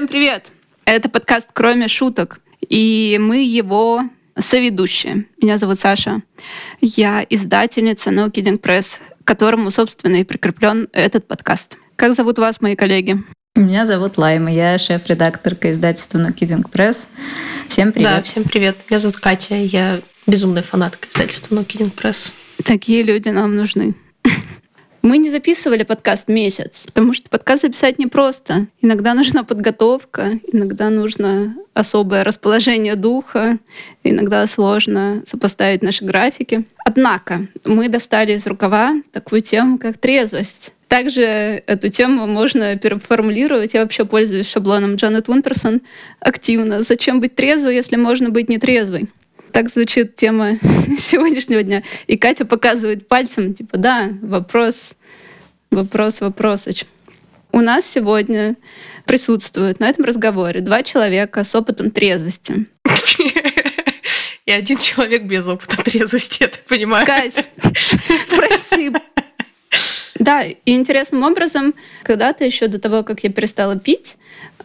Всем привет! Это подкаст «Кроме шуток», и мы его соведущие. Меня зовут Саша. Я издательница No Kidding Press, к которому, собственно, и прикреплен этот подкаст. Как зовут вас, мои коллеги? Меня зовут Лайма, я шеф-редакторка издательства No Kidding Press. Всем привет. Да, всем привет. Меня зовут Катя, я безумная фанатка издательства No Kidding Press. Такие люди нам нужны. Мы не записывали подкаст месяц, потому что подкаст записать непросто. Иногда нужна подготовка, иногда нужно особое расположение духа, иногда сложно сопоставить наши графики. Однако мы достали из рукава такую тему, как трезвость. Также эту тему можно переформулировать. Я вообще пользуюсь шаблоном Джанет Уинтерсон активно. Зачем быть трезвой, если можно быть нетрезвой? Так звучит тема сегодняшнего дня. И Катя показывает пальцем, типа, да, вопрос, вопрос, вопросоч. У нас сегодня присутствуют на этом разговоре два человека с опытом трезвости. И один человек без опыта трезвости, я так понимаю. Кать, прости. Да, и интересным образом, когда-то еще до того, как я перестала пить,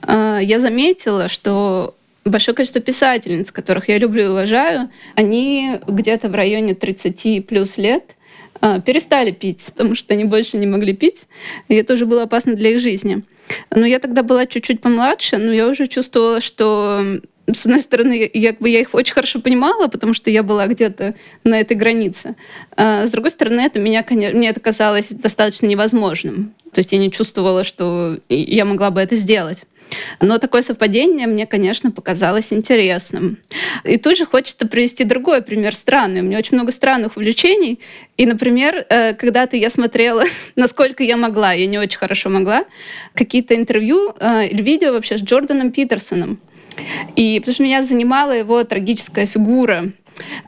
э, я заметила, что большое количество писательниц, которых я люблю и уважаю, они где-то в районе 30 плюс лет а, перестали пить, потому что они больше не могли пить, и это уже было опасно для их жизни. Но я тогда была чуть-чуть помладше, но я уже чувствовала, что с одной стороны, я, я их очень хорошо понимала, потому что я была где-то на этой границе. А с другой стороны, это меня, конечно, мне это казалось достаточно невозможным. То есть я не чувствовала, что я могла бы это сделать. Но такое совпадение мне, конечно, показалось интересным. И тут же хочется привести другой пример странный. У меня очень много странных увлечений. И, например, э, когда-то я смотрела, насколько я могла, я не очень хорошо могла, какие-то интервью э, или видео вообще с Джорданом Питерсоном. И потому что меня занимала его трагическая фигура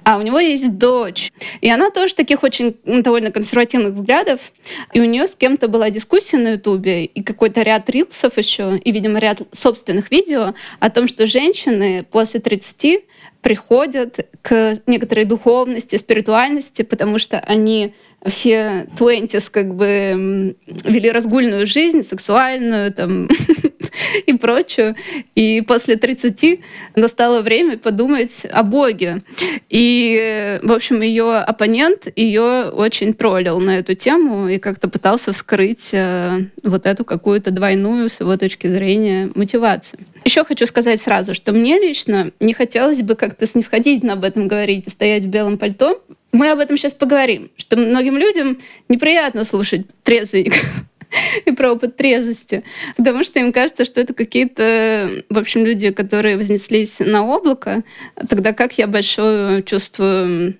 а у него есть дочь. И она тоже таких очень довольно консервативных взглядов. И у нее с кем-то была дискуссия на Ютубе, и какой-то ряд рилсов еще, и, видимо, ряд собственных видео о том, что женщины после 30 приходят к некоторой духовности, спиритуальности, потому что они все 20 как бы вели разгульную жизнь, сексуальную там, и прочую. И после 30 настало время подумать о Боге. И, в общем, ее оппонент ее очень троллил на эту тему и как-то пытался вскрыть э, вот эту какую-то двойную, с его точки зрения, мотивацию. Еще хочу сказать сразу, что мне лично не хотелось бы как-то снисходительно об этом говорить и стоять в белом пальто, мы об этом сейчас поговорим, что многим людям неприятно слушать трезвенников и про опыт трезвости, потому что им кажется, что это какие-то, в общем, люди, которые вознеслись на облако, тогда как я большую чувствую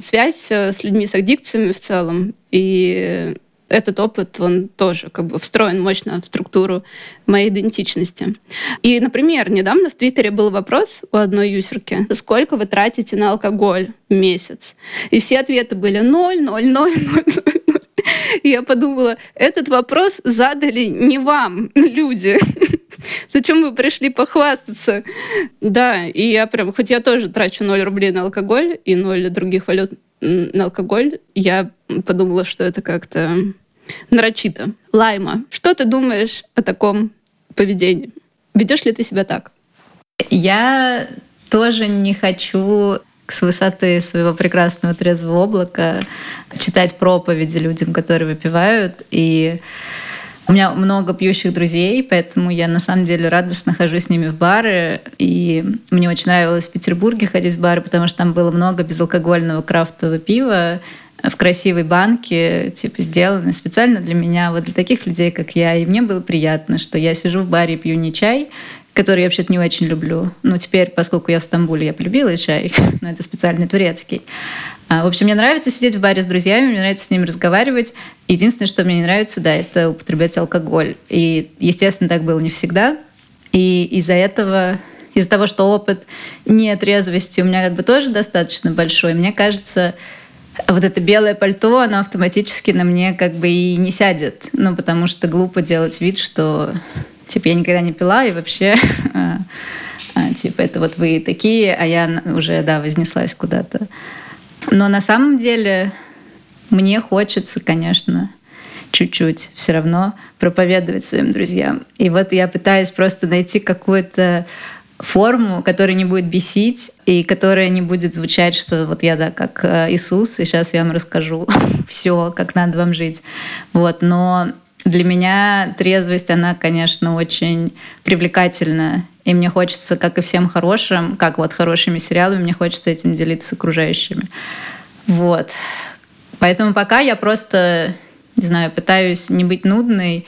связь с людьми с аддикциями в целом, и этот опыт, он тоже как бы встроен мощно в структуру моей идентичности. И, например, недавно в Твиттере был вопрос у одной юсерки, сколько вы тратите на алкоголь в месяц? И все ответы были ноль, ноль, ноль, ноль. Я подумала, этот вопрос задали не вам, люди. Зачем вы пришли похвастаться? Да, и я прям, хоть я тоже трачу 0 рублей на алкоголь и 0 других валют на алкоголь, я подумала, что это как-то нарочито. Лайма, что ты думаешь о таком поведении? Ведешь ли ты себя так? Я тоже не хочу с высоты своего прекрасного трезвого облака читать проповеди людям, которые выпивают. И у меня много пьющих друзей, поэтому я на самом деле радостно хожу с ними в бары. И мне очень нравилось в Петербурге ходить в бары, потому что там было много безалкогольного крафтового пива в красивой банке, типа сделано специально для меня, вот для таких людей, как я. И мне было приятно, что я сижу в баре пью не чай, который я вообще-то не очень люблю. Ну, теперь, поскольку я в Стамбуле, я полюбила чай, но это специальный турецкий. А, в общем, мне нравится сидеть в баре с друзьями, мне нравится с ними разговаривать. Единственное, что мне не нравится, да, это употреблять алкоголь. И, естественно, так было не всегда. И из-за этого, из-за того, что опыт нетрезвости у меня как бы тоже достаточно большой, мне кажется, вот это белое пальто, оно автоматически на мне как бы и не сядет. Ну, потому что глупо делать вид, что Типа, я никогда не пила, и вообще, а, а, типа, это вот вы такие, а я уже, да, вознеслась куда-то. Но на самом деле мне хочется, конечно, чуть-чуть все равно проповедовать своим друзьям. И вот я пытаюсь просто найти какую-то форму, которая не будет бесить и которая не будет звучать, что вот я, да, как э, Иисус, и сейчас я вам расскажу все, как надо вам жить. Вот, но для меня трезвость, она, конечно, очень привлекательна. И мне хочется, как и всем хорошим, как вот хорошими сериалами, мне хочется этим делиться с окружающими. Вот. Поэтому пока я просто, не знаю, пытаюсь не быть нудной,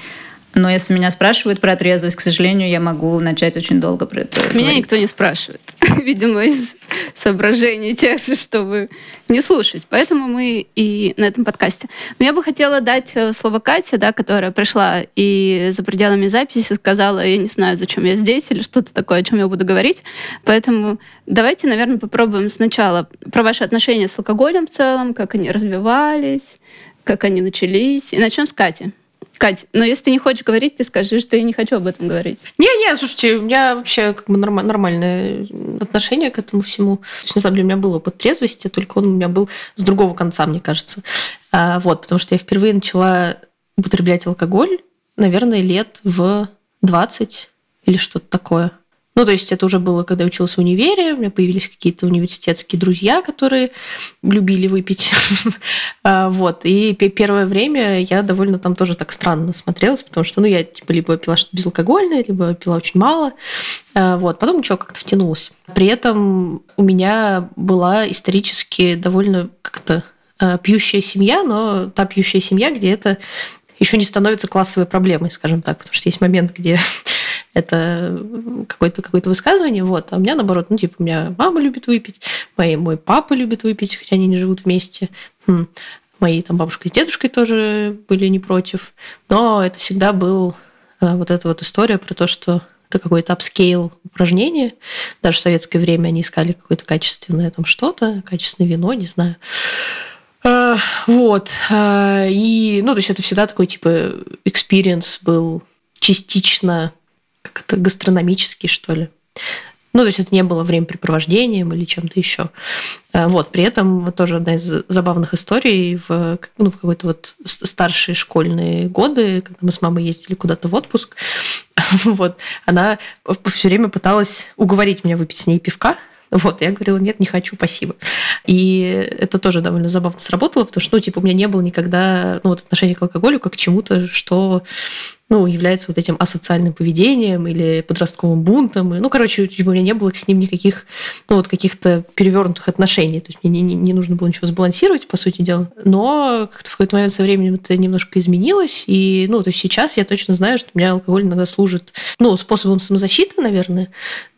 но если меня спрашивают про трезвость, к сожалению, я могу начать очень долго про это. Меня говорить. никто не спрашивает. Видимо, из соображений тех же, чтобы не слушать. Поэтому мы и на этом подкасте. Но я бы хотела дать э, слово Кате, да, которая пришла и за пределами записи сказала, я не знаю, зачем я здесь, или что-то такое, о чем я буду говорить. Поэтому давайте, наверное, попробуем сначала про ваши отношения с алкоголем в целом, как они развивались, как они начались. И начнем с Кати. Кать, но если ты не хочешь говорить, ты скажи, что я не хочу об этом говорить. Не-не, слушайте, у меня вообще как бы норм- нормальное отношение к этому всему. Есть, на самом деле, у меня был опыт трезвости, только он у меня был с другого конца, мне кажется. А, вот, потому что я впервые начала употреблять алкоголь, наверное, лет в 20 или что-то такое. Ну, то есть это уже было, когда я училась в универе, у меня появились какие-то университетские друзья, которые любили выпить. А, вот. И первое время я довольно там тоже так странно смотрелась, потому что, ну, я типа либо пила что-то безалкогольное, либо пила очень мало. А, вот. Потом ничего, как-то втянулась. При этом у меня была исторически довольно как-то а, пьющая семья, но та пьющая семья, где это еще не становится классовой проблемой, скажем так, потому что есть момент, где это какое-то какое высказывание, вот. А у меня наоборот, ну, типа, у меня мама любит выпить, мои, мой папа любит выпить, хотя они не живут вместе. Хм. Мои там бабушка с дедушкой тоже были не против. Но это всегда был э, вот эта вот история про то, что это какой-то upscale упражнение. Даже в советское время они искали какое-то качественное там что-то, качественное вино, не знаю. Э, вот. Э, и, ну, то есть это всегда такой, типа, experience был частично как это гастрономический, что ли. Ну, то есть это не было времяпрепровождением или чем-то еще. Э, вот, при этом тоже одна из забавных историй в, ну, в какой-то вот старшие школьные годы, когда мы с мамой ездили куда-то в отпуск, вот, она все время пыталась уговорить меня выпить с ней пивка, вот, я говорила, нет, не хочу, спасибо. И это тоже довольно забавно сработало, потому что, ну, типа, у меня не было никогда, ну, вот отношения к алкоголю как к чему-то, что ну, является вот этим асоциальным поведением или подростковым бунтом. Ну, короче, у меня не было с ним никаких, ну, вот каких-то перевернутых отношений. То есть мне не, не нужно было ничего сбалансировать, по сути дела. Но как-то в какой-то момент со временем это немножко изменилось. И, ну, то есть сейчас я точно знаю, что у меня алкоголь иногда служит, ну, способом самозащиты, наверное,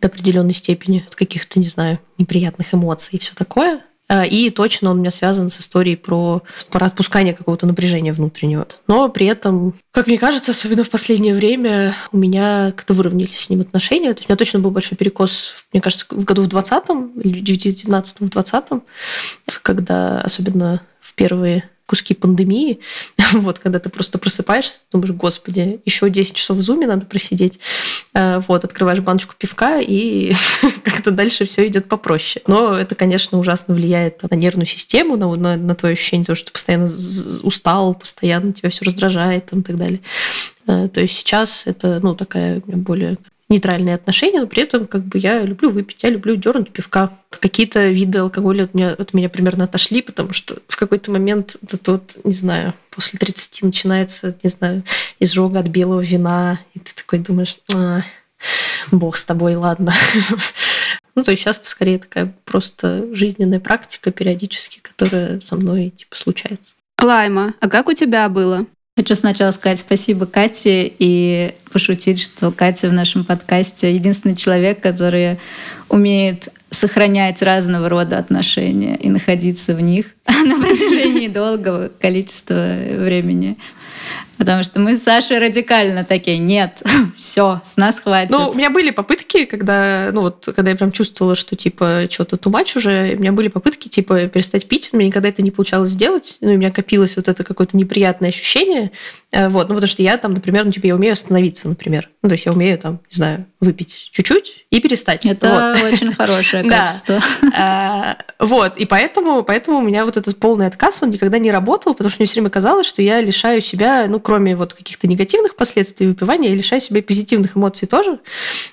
до определенной степени, от каких-то, не знаю, неприятных эмоций и все такое. Э, и точно он у меня связан с историей про, про отпускание какого-то напряжения внутреннего. Но при этом, как мне кажется, особенно в последнее время у меня как-то выровнялись с ним отношения. То есть у меня точно был большой перекос, мне кажется, в году в 20-м или в 19 в 20-м, когда особенно в первые куски пандемии, вот, когда ты просто просыпаешься, думаешь, господи, еще 10 часов в зуме надо просидеть, э, вот, открываешь баночку пивка, и как-то дальше все идет попроще. Но это, конечно, ужасно влияет на нервную систему, на, на, на твое ощущение того, что ты постоянно устал, постоянно тебя все раздражает там, и так далее. Э, то есть сейчас это, ну, такая более нейтральные отношения, но при этом как бы я люблю выпить, я люблю дернуть пивка. Какие-то виды алкоголя от меня, от меня примерно отошли, потому что в какой-то момент это тот, не знаю, после 30 начинается, не знаю, изжога от белого вина, и ты такой думаешь, а, бог с тобой, ладно. Ну, то есть сейчас это скорее такая просто жизненная практика периодически, которая со мной типа случается. Лайма, а как у тебя было? Хочу сначала сказать спасибо Кате и пошутить, что Катя в нашем подкасте единственный человек, который умеет сохранять разного рода отношения и находиться в них на протяжении долгого количества времени. Потому что мы с Сашей радикально такие, нет, все, с нас хватит. Ну, у меня были попытки, когда, ну вот, когда я прям чувствовала, что типа что-то тумач уже, у меня были попытки типа перестать пить, мне никогда это не получалось сделать, ну, и у меня копилось вот это какое-то неприятное ощущение, э, вот, ну, потому что я там, например, ну, типа, я умею остановиться, например, ну, то есть я умею там, не знаю, выпить чуть-чуть и перестать. Это вот. очень хорошее качество. Да. Вот, и поэтому, поэтому у меня вот этот полный отказ, он никогда не работал, потому что мне все время казалось, что я лишаю себя, ну, кроме вот каких-то негативных последствий выпивания, я лишаю себя позитивных эмоций тоже,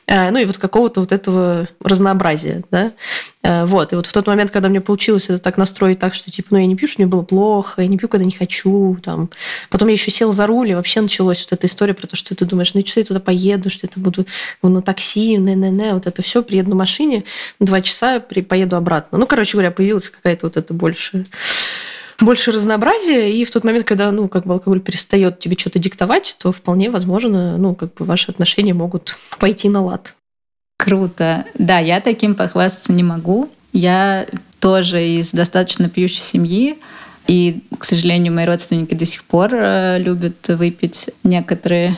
э, ну, и вот какого-то вот этого разнообразия, да. Э, вот, и вот в тот момент, когда мне получилось это так настроить так, что, типа, ну, я не пью, что мне было плохо, я не пью, когда не хочу, там. Потом я еще сел за руль, и вообще началась вот эта история про то, что ты думаешь, ну, что я туда поеду, что это буду ну, на такси, не-не-не, вот это все, приеду на машине, два часа при, поеду обратно. Ну, короче говоря, появилась какая-то вот это больше больше разнообразия, и в тот момент, когда, ну, как бы алкоголь перестает тебе что-то диктовать, то вполне возможно, ну, как бы ваши отношения могут пойти на лад. Круто. Да, я таким похвастаться не могу. Я тоже из достаточно пьющей семьи. И, к сожалению, мои родственники до сих пор э, любят выпить некоторые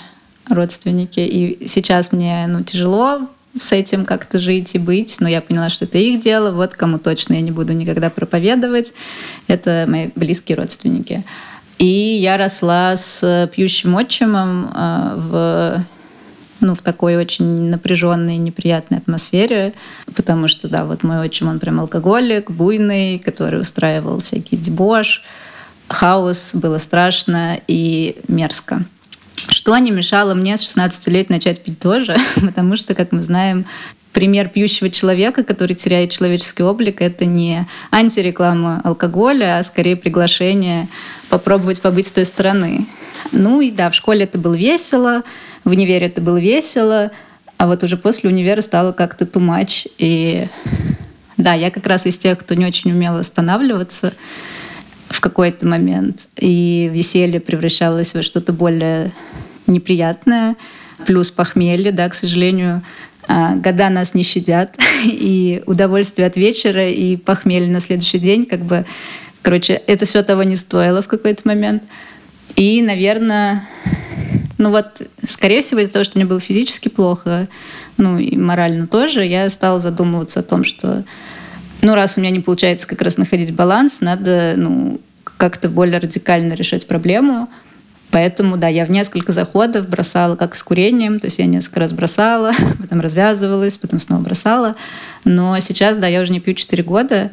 родственники. И сейчас мне ну, тяжело с этим как-то жить и быть, но я поняла, что это их дело, вот кому точно я не буду никогда проповедовать, это мои близкие родственники. И я росла с пьющим отчимом э, в ну, в такой очень напряженной, неприятной атмосфере, потому что, да, вот мой отчим, он прям алкоголик, буйный, который устраивал всякий дебош, хаос, было страшно и мерзко. Что не мешало мне с 16 лет начать пить тоже, потому что, как мы знаем, пример пьющего человека, который теряет человеческий облик, это не антиреклама алкоголя, а скорее приглашение попробовать побыть с той стороны. Ну и да, в школе это было весело, в универе это было весело, а вот уже после универа стало как-то too much. И да, я как раз из тех, кто не очень умел останавливаться в какой-то момент. И веселье превращалось во что-то более неприятное. Плюс похмелье, да, к сожалению, а, года нас не щадят. И удовольствие от вечера, и похмелье на следующий день, как бы, короче, это все того не стоило в какой-то момент. И, наверное, ну вот, скорее всего, из-за того, что мне было физически плохо, ну и морально тоже, я стала задумываться о том, что, ну раз у меня не получается как раз находить баланс, надо, ну, как-то более радикально решать проблему. Поэтому, да, я в несколько заходов бросала, как с курением, то есть я несколько раз бросала, потом развязывалась, потом снова бросала. Но сейчас, да, я уже не пью 4 года,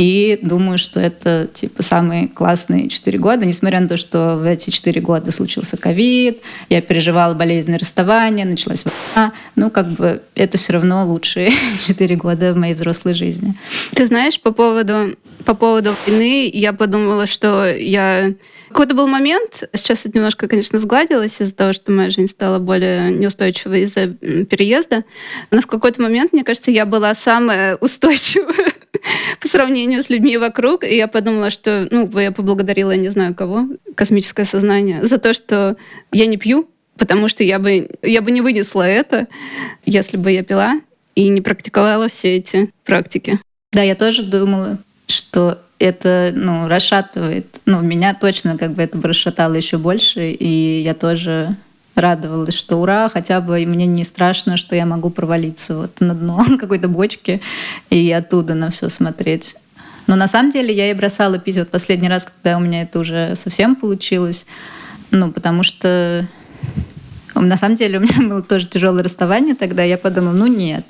и думаю, что это типа самые классные четыре года, несмотря на то, что в эти четыре года случился ковид, я переживала болезненное расставание, началась война. Ну, как бы это все равно лучшие четыре года в моей взрослой жизни. Ты знаешь, по поводу, по поводу войны, я подумала, что я... Какой-то был момент, сейчас это немножко, конечно, сгладилось из-за того, что моя жизнь стала более неустойчивой из-за переезда, но в какой-то момент, мне кажется, я была самая устойчивая по сравнению с людьми вокруг. И я подумала, что, ну, я поблагодарила, не знаю кого, космическое сознание, за то, что я не пью, потому что я бы, я бы не вынесла это, если бы я пила и не практиковала все эти практики. Да, я тоже думала, что это ну, расшатывает. Ну, меня точно как бы это расшатало еще больше, и я тоже радовалась, что ура, хотя бы мне не страшно, что я могу провалиться вот на дно какой-то бочки и оттуда на все смотреть. Но на самом деле я и бросала пить вот последний раз, когда у меня это уже совсем получилось. Ну, потому что на самом деле у меня было тоже тяжелое расставание тогда. Я подумала, ну нет,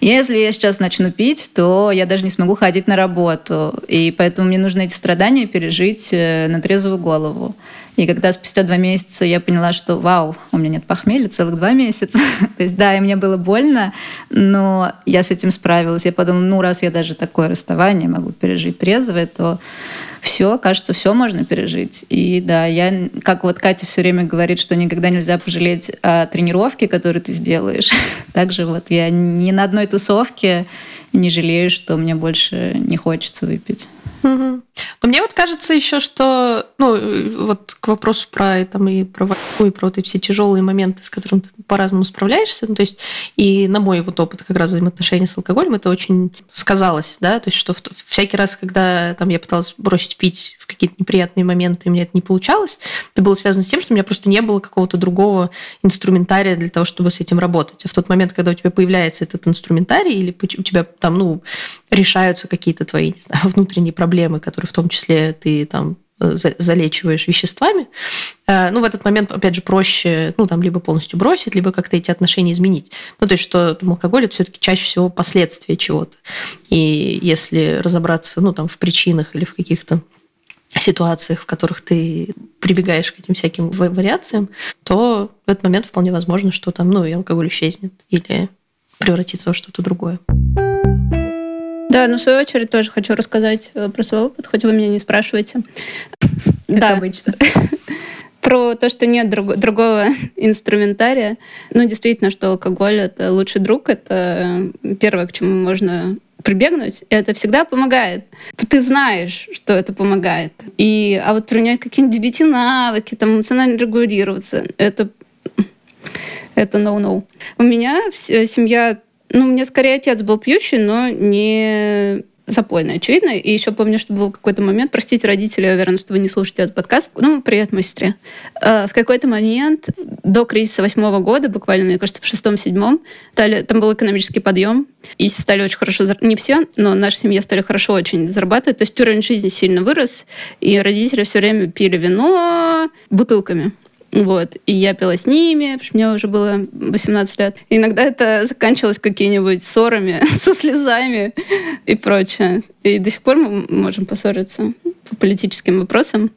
если я сейчас начну пить, то я даже не смогу ходить на работу. И поэтому мне нужно эти страдания пережить э, на трезвую голову. И когда спустя два месяца я поняла, что вау, у меня нет похмелья целых два месяца. То есть да, и мне было больно, но я с этим справилась. Я подумала, ну раз я даже такое расставание могу пережить трезвое, то все, кажется, все можно пережить. И да, я, как вот Катя все время говорит, что никогда нельзя пожалеть о тренировке, которую ты сделаешь. Также вот я ни на одной тусовке не жалею, что мне больше не хочется выпить. Но мне вот кажется еще, что, ну, вот к вопросу про там и про войну, и про вот эти все тяжелые моменты, с которыми ты по-разному справляешься, ну, то есть и на мой вот опыт как раз взаимоотношений с алкоголем это очень сказалось, да, то есть что всякий раз, когда там я пыталась бросить пить в какие-то неприятные моменты, и мне это не получалось, это было связано с тем, что у меня просто не было какого-то другого инструментария для того, чтобы с этим работать. А в тот момент, когда у тебя появляется этот инструментарий, или у тебя там, ну, решаются какие-то твои, не знаю, внутренние проблемы, которые в том числе ты там э, залечиваешь веществами, э, ну, в этот момент, опять же, проще, ну, там, либо полностью бросить, либо как-то эти отношения изменить. Ну, то есть, что там, алкоголь – это все таки чаще всего последствия чего-то. И если разобраться, ну, там, в причинах или в каких-то ситуациях, в которых ты прибегаешь к этим всяким вариациям, то в этот момент вполне возможно, что там, ну, и алкоголь исчезнет или превратится во что-то другое. Да, но в свою очередь тоже хочу рассказать э, про свой опыт, хоть вы меня не спрашиваете. Да. обычно. Про то, что нет друг, другого инструментария. Ну, действительно, что алкоголь — это лучший друг, это первое, к чему можно прибегнуть, и это всегда помогает. Ты знаешь, что это помогает. И, а вот применять какие-нибудь DBT-навыки, там, эмоционально регулироваться, это это no-no. У меня семья ну, мне скорее отец был пьющий, но не запойный, очевидно. И еще помню, что был какой-то момент, простите, родители, я уверена, что вы не слушаете этот подкаст. Ну, привет, моей сестре. Э, в какой-то момент до кризиса восьмого года, буквально, мне кажется, в шестом-седьмом, там был экономический подъем, и стали очень хорошо, не все, но наша семья стали хорошо очень зарабатывать, то есть уровень жизни сильно вырос, и родители все время пили вино бутылками. Вот. И я пила с ними, потому что мне уже было 18 лет. И иногда это заканчивалось какими-нибудь ссорами со слезами и прочее. И до сих пор мы можем поссориться по политическим вопросам.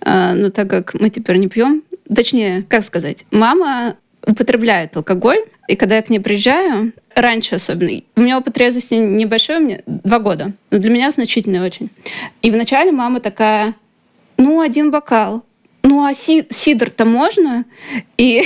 А, но так как мы теперь не пьем, точнее, как сказать, мама употребляет алкоголь, и когда я к ней приезжаю, раньше особенно, у меня опыт трезвости небольшой, меня два года, но для меня значительный очень. И вначале мама такая, ну, один бокал, ну а си сидр-то можно? И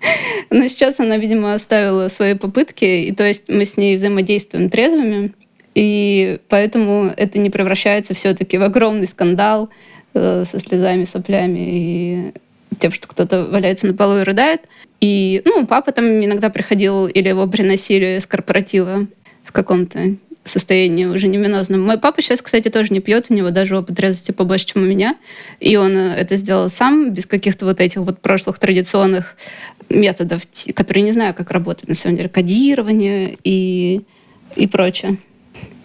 но сейчас она, видимо, оставила свои попытки, и то есть мы с ней взаимодействуем трезвыми, и поэтому это не превращается все-таки в огромный скандал э, со слезами, соплями и тем, что кто-то валяется на полу и рыдает. И, ну, папа там иногда приходил, или его приносили с корпоратива в каком-то состоянии уже невенозном. Мой папа сейчас, кстати, тоже не пьет, у него даже опыт трезвости побольше, чем у меня. И он э, это сделал сам, без каких-то вот этих вот прошлых традиционных методов, которые не знаю, как работают, на самом деле, кодирование и, и прочее.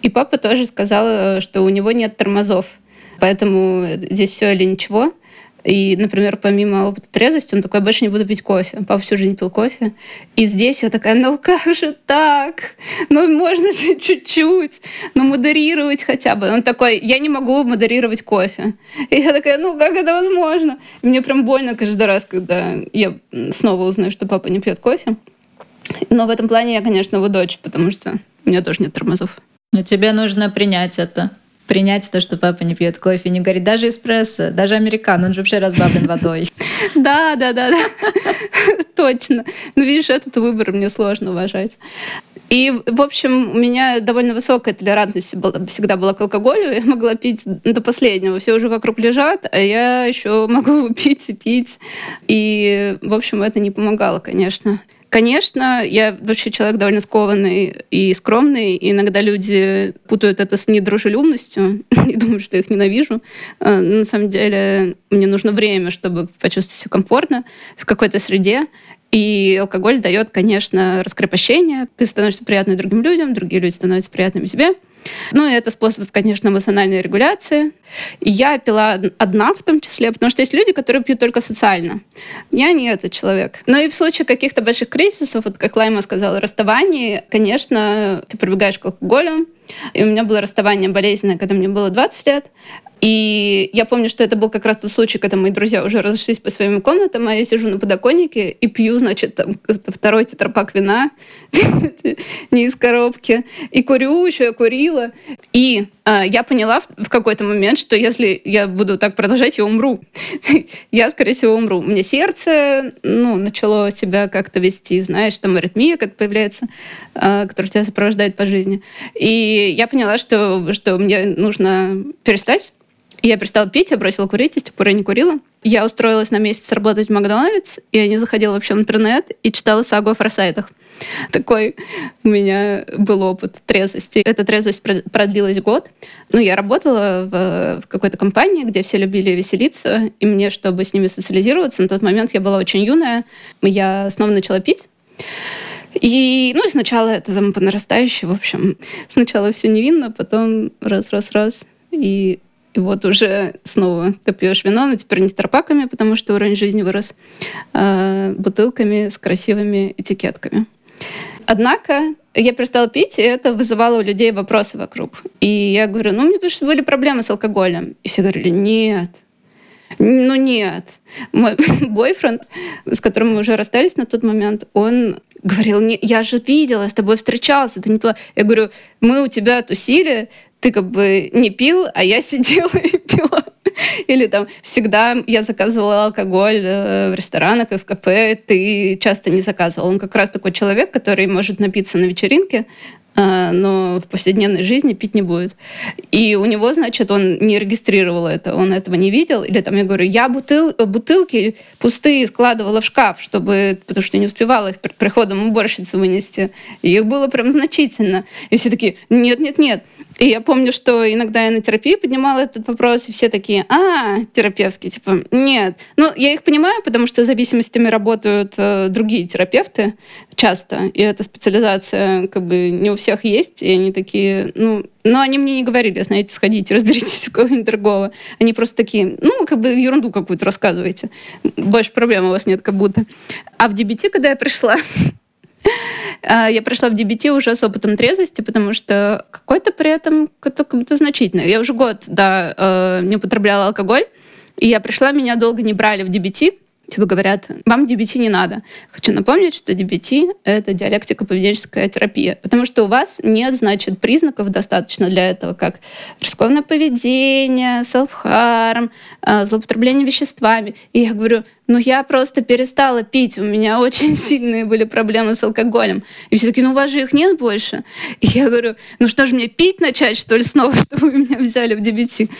И папа тоже сказал, э, что у него нет тормозов, поэтому здесь все или ничего. И, например, помимо опыта трезвости, он такой, больше не буду пить кофе. Папа всю жизнь пил кофе. И здесь я такая, ну как же так? Ну можно же чуть-чуть. Ну модерировать хотя бы. Он такой, я не могу модерировать кофе. И я такая, ну как это возможно? И мне прям больно каждый раз, когда я снова узнаю, что папа не пьет кофе. Но в этом плане я, конечно, его дочь, потому что у меня тоже нет тормозов. Но тебе нужно принять это принять то, что папа не пьет кофе, не говорит даже эспрессо, даже американо, он же вообще разбавлен водой. Да, да, да, да, точно. Ну, видишь, этот выбор мне сложно уважать. И, в общем, у меня довольно высокая толерантность всегда была к алкоголю. Я могла пить до последнего. Все уже вокруг лежат, а я еще могу пить и пить. И, в общем, это не помогало, конечно. Конечно, я вообще человек довольно скованный и скромный. И иногда люди путают это с недружелюбностью и думают, что я их ненавижу. А, на самом деле мне нужно время, чтобы почувствовать себя комфортно в какой-то среде. И алкоголь дает, конечно, раскрепощение. Ты становишься приятным другим людям, другие люди становятся приятными себе. Ну, и это способ, конечно, эмоциональной регуляции. Я пила одна в том числе, потому что есть люди, которые пьют только социально. Я не этот человек. Но и в случае каких-то больших кризисов, вот как Лайма сказала, расставаний, конечно, ты прибегаешь к алкоголю. И у меня было расставание болезненное, когда мне было 20 лет. И я помню, что это был как раз тот случай, когда мои друзья уже разошлись по своим комнатам, а я сижу на подоконнике и пью, значит, там, второй тетрапак вина, не из коробки, и курю еще, я курила. И я поняла в, какой-то момент, что если я буду так продолжать, я умру. я, скорее всего, умру. Меня сердце ну, начало себя как-то вести, знаешь, там аритмия как появляется, а, которая тебя сопровождает по жизни. И я поняла, что, что мне нужно перестать Я перестала пить, я бросила курить, и с тех пор я не курила. Я устроилась на месяц работать в Макдональдс, и я не заходила вообще в интернет и читала сагу о форсайтах. Такой у меня был опыт трезвости. Эта трезвость продлилась год. Ну, я работала в, в какой-то компании, где все любили веселиться, и мне, чтобы с ними социализироваться, на тот момент я была очень юная, я снова начала пить. И, ну, и сначала это там по нарастающей, в общем, сначала все невинно, потом раз-раз-раз, и и вот уже снова ты пьешь вино, но теперь не с тарпаками, потому что уровень жизни вырос, а бутылками с красивыми этикетками. Однако я перестала пить, и это вызывало у людей вопросы вокруг. И я говорю, ну, мне потому что были проблемы с алкоголем. И все говорили, нет, ну нет. Мой бойфренд, с которым мы уже расстались на тот момент, он говорил, я же видела, с тобой встречался, ты не пила. Я говорю, мы у тебя тусили, ты как бы не пил, а я сидела и пила. Или там всегда я заказывала алкоголь э, в ресторанах и в кафе, ты часто не заказывал. Он как раз такой человек, который может напиться на вечеринке, но в повседневной жизни пить не будет. И у него, значит, он не регистрировал это, он этого не видел. Или там я говорю, я бутыл, бутылки пустые складывала в шкаф, чтобы, потому что не успевала их приходом уборщицы вынести. И их было прям значительно. И все такие, нет, нет, нет. И я помню, что иногда я на терапии поднимала этот вопрос, и все такие, а, терапевтский, типа, нет. Ну, я их понимаю, потому что зависимостями работают э, другие терапевты часто, и эта специализация как бы не у всех есть, и они такие, ну, но они мне не говорили, знаете, сходите, разберитесь у кого-нибудь другого. Они просто такие, ну, как бы ерунду какую-то рассказываете. Больше проблем у вас нет как будто. А в DBT, когда я пришла, а, я пришла в DBT уже с опытом трезвости, потому что какой-то при этом как будто значительный. Я уже год, да, э, не употребляла алкоголь, и я пришла, меня долго не брали в DBT, Типа говорят, вам DBT не надо. Хочу напомнить, что DBT — это диалектико-поведенческая терапия, потому что у вас нет, значит, признаков достаточно для этого, как рискованное поведение, селф-харм, а, злоупотребление веществами. И я говорю, ну я просто перестала пить, у меня очень сильные были проблемы с алкоголем. И все таки ну у вас же их нет больше. И я говорю, ну что же мне пить начать, что ли, снова, чтобы вы меня взяли в DBT?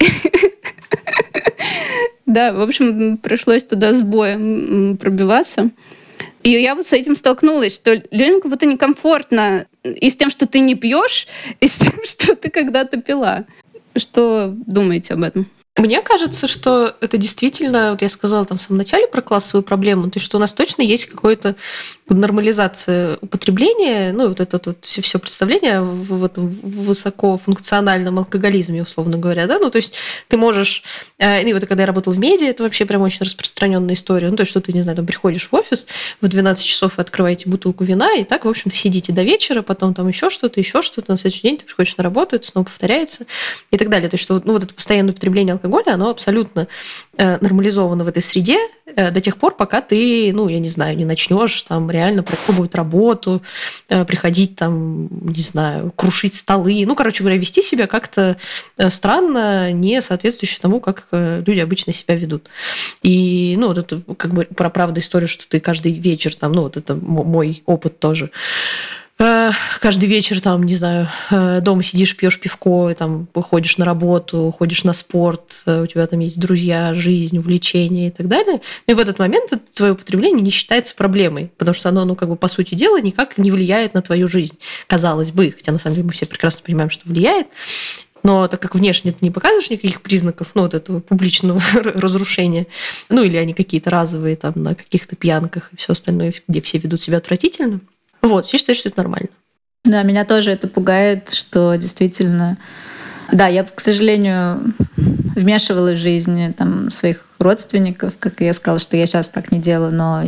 Да, в общем, пришлось туда с боем пробиваться. И я вот с этим столкнулась, что людям как будто некомфортно и с тем, что ты не пьешь, и с тем, что ты когда-то пила. Что думаете об этом? Мне кажется, что это действительно, вот я сказала там в самом начале про классовую проблему, то есть что у нас точно есть какое-то нормализация употребления, ну, вот это вот все, все представление в, этом высокофункциональном алкоголизме, условно говоря, да, ну, то есть ты можешь, э, ну, и вот когда я работала в медиа, это вообще прям очень распространенная история, ну, то есть что ты, не знаю, там приходишь в офис в 12 часов и открываете бутылку вина, и так, в общем-то, сидите до вечера, потом там еще что-то, еще что-то, на следующий день ты приходишь на работу, это снова повторяется и так далее. То есть что, ну, вот это постоянное употребление алкоголя, оно абсолютно нормализовано в этой среде э, до тех пор, пока ты, ну, я не знаю, не начнешь там реально пробовать работу, э, приходить там, не знаю, крушить столы. Ну, короче говоря, вести себя как-то э, странно, не соответствующе тому, как э, люди обычно себя ведут. И, ну, вот это как бы про правду историю, что ты каждый вечер там, ну, вот это мой опыт тоже Э, каждый вечер там, не знаю, э, дома сидишь, пьешь пивко, там ходишь на работу, ходишь на спорт, э, у тебя там есть друзья, жизнь, увлечения и так далее. И в этот момент твое употребление не считается проблемой, потому что оно, ну, как бы, по сути дела, никак не влияет на твою жизнь, казалось бы, хотя на самом деле мы все прекрасно понимаем, что влияет. Но так как внешне ты не показываешь никаких признаков, ну, вот этого публичного разрушения, ну, или они какие-то разовые там на каких-то пьянках и все остальное, где все ведут себя отвратительно, вот, я считаю, что это нормально. Да, меня тоже это пугает, что действительно... Да, я, к сожалению, вмешивалась в жизнь там, своих родственников, как я сказала, что я сейчас так не делаю, но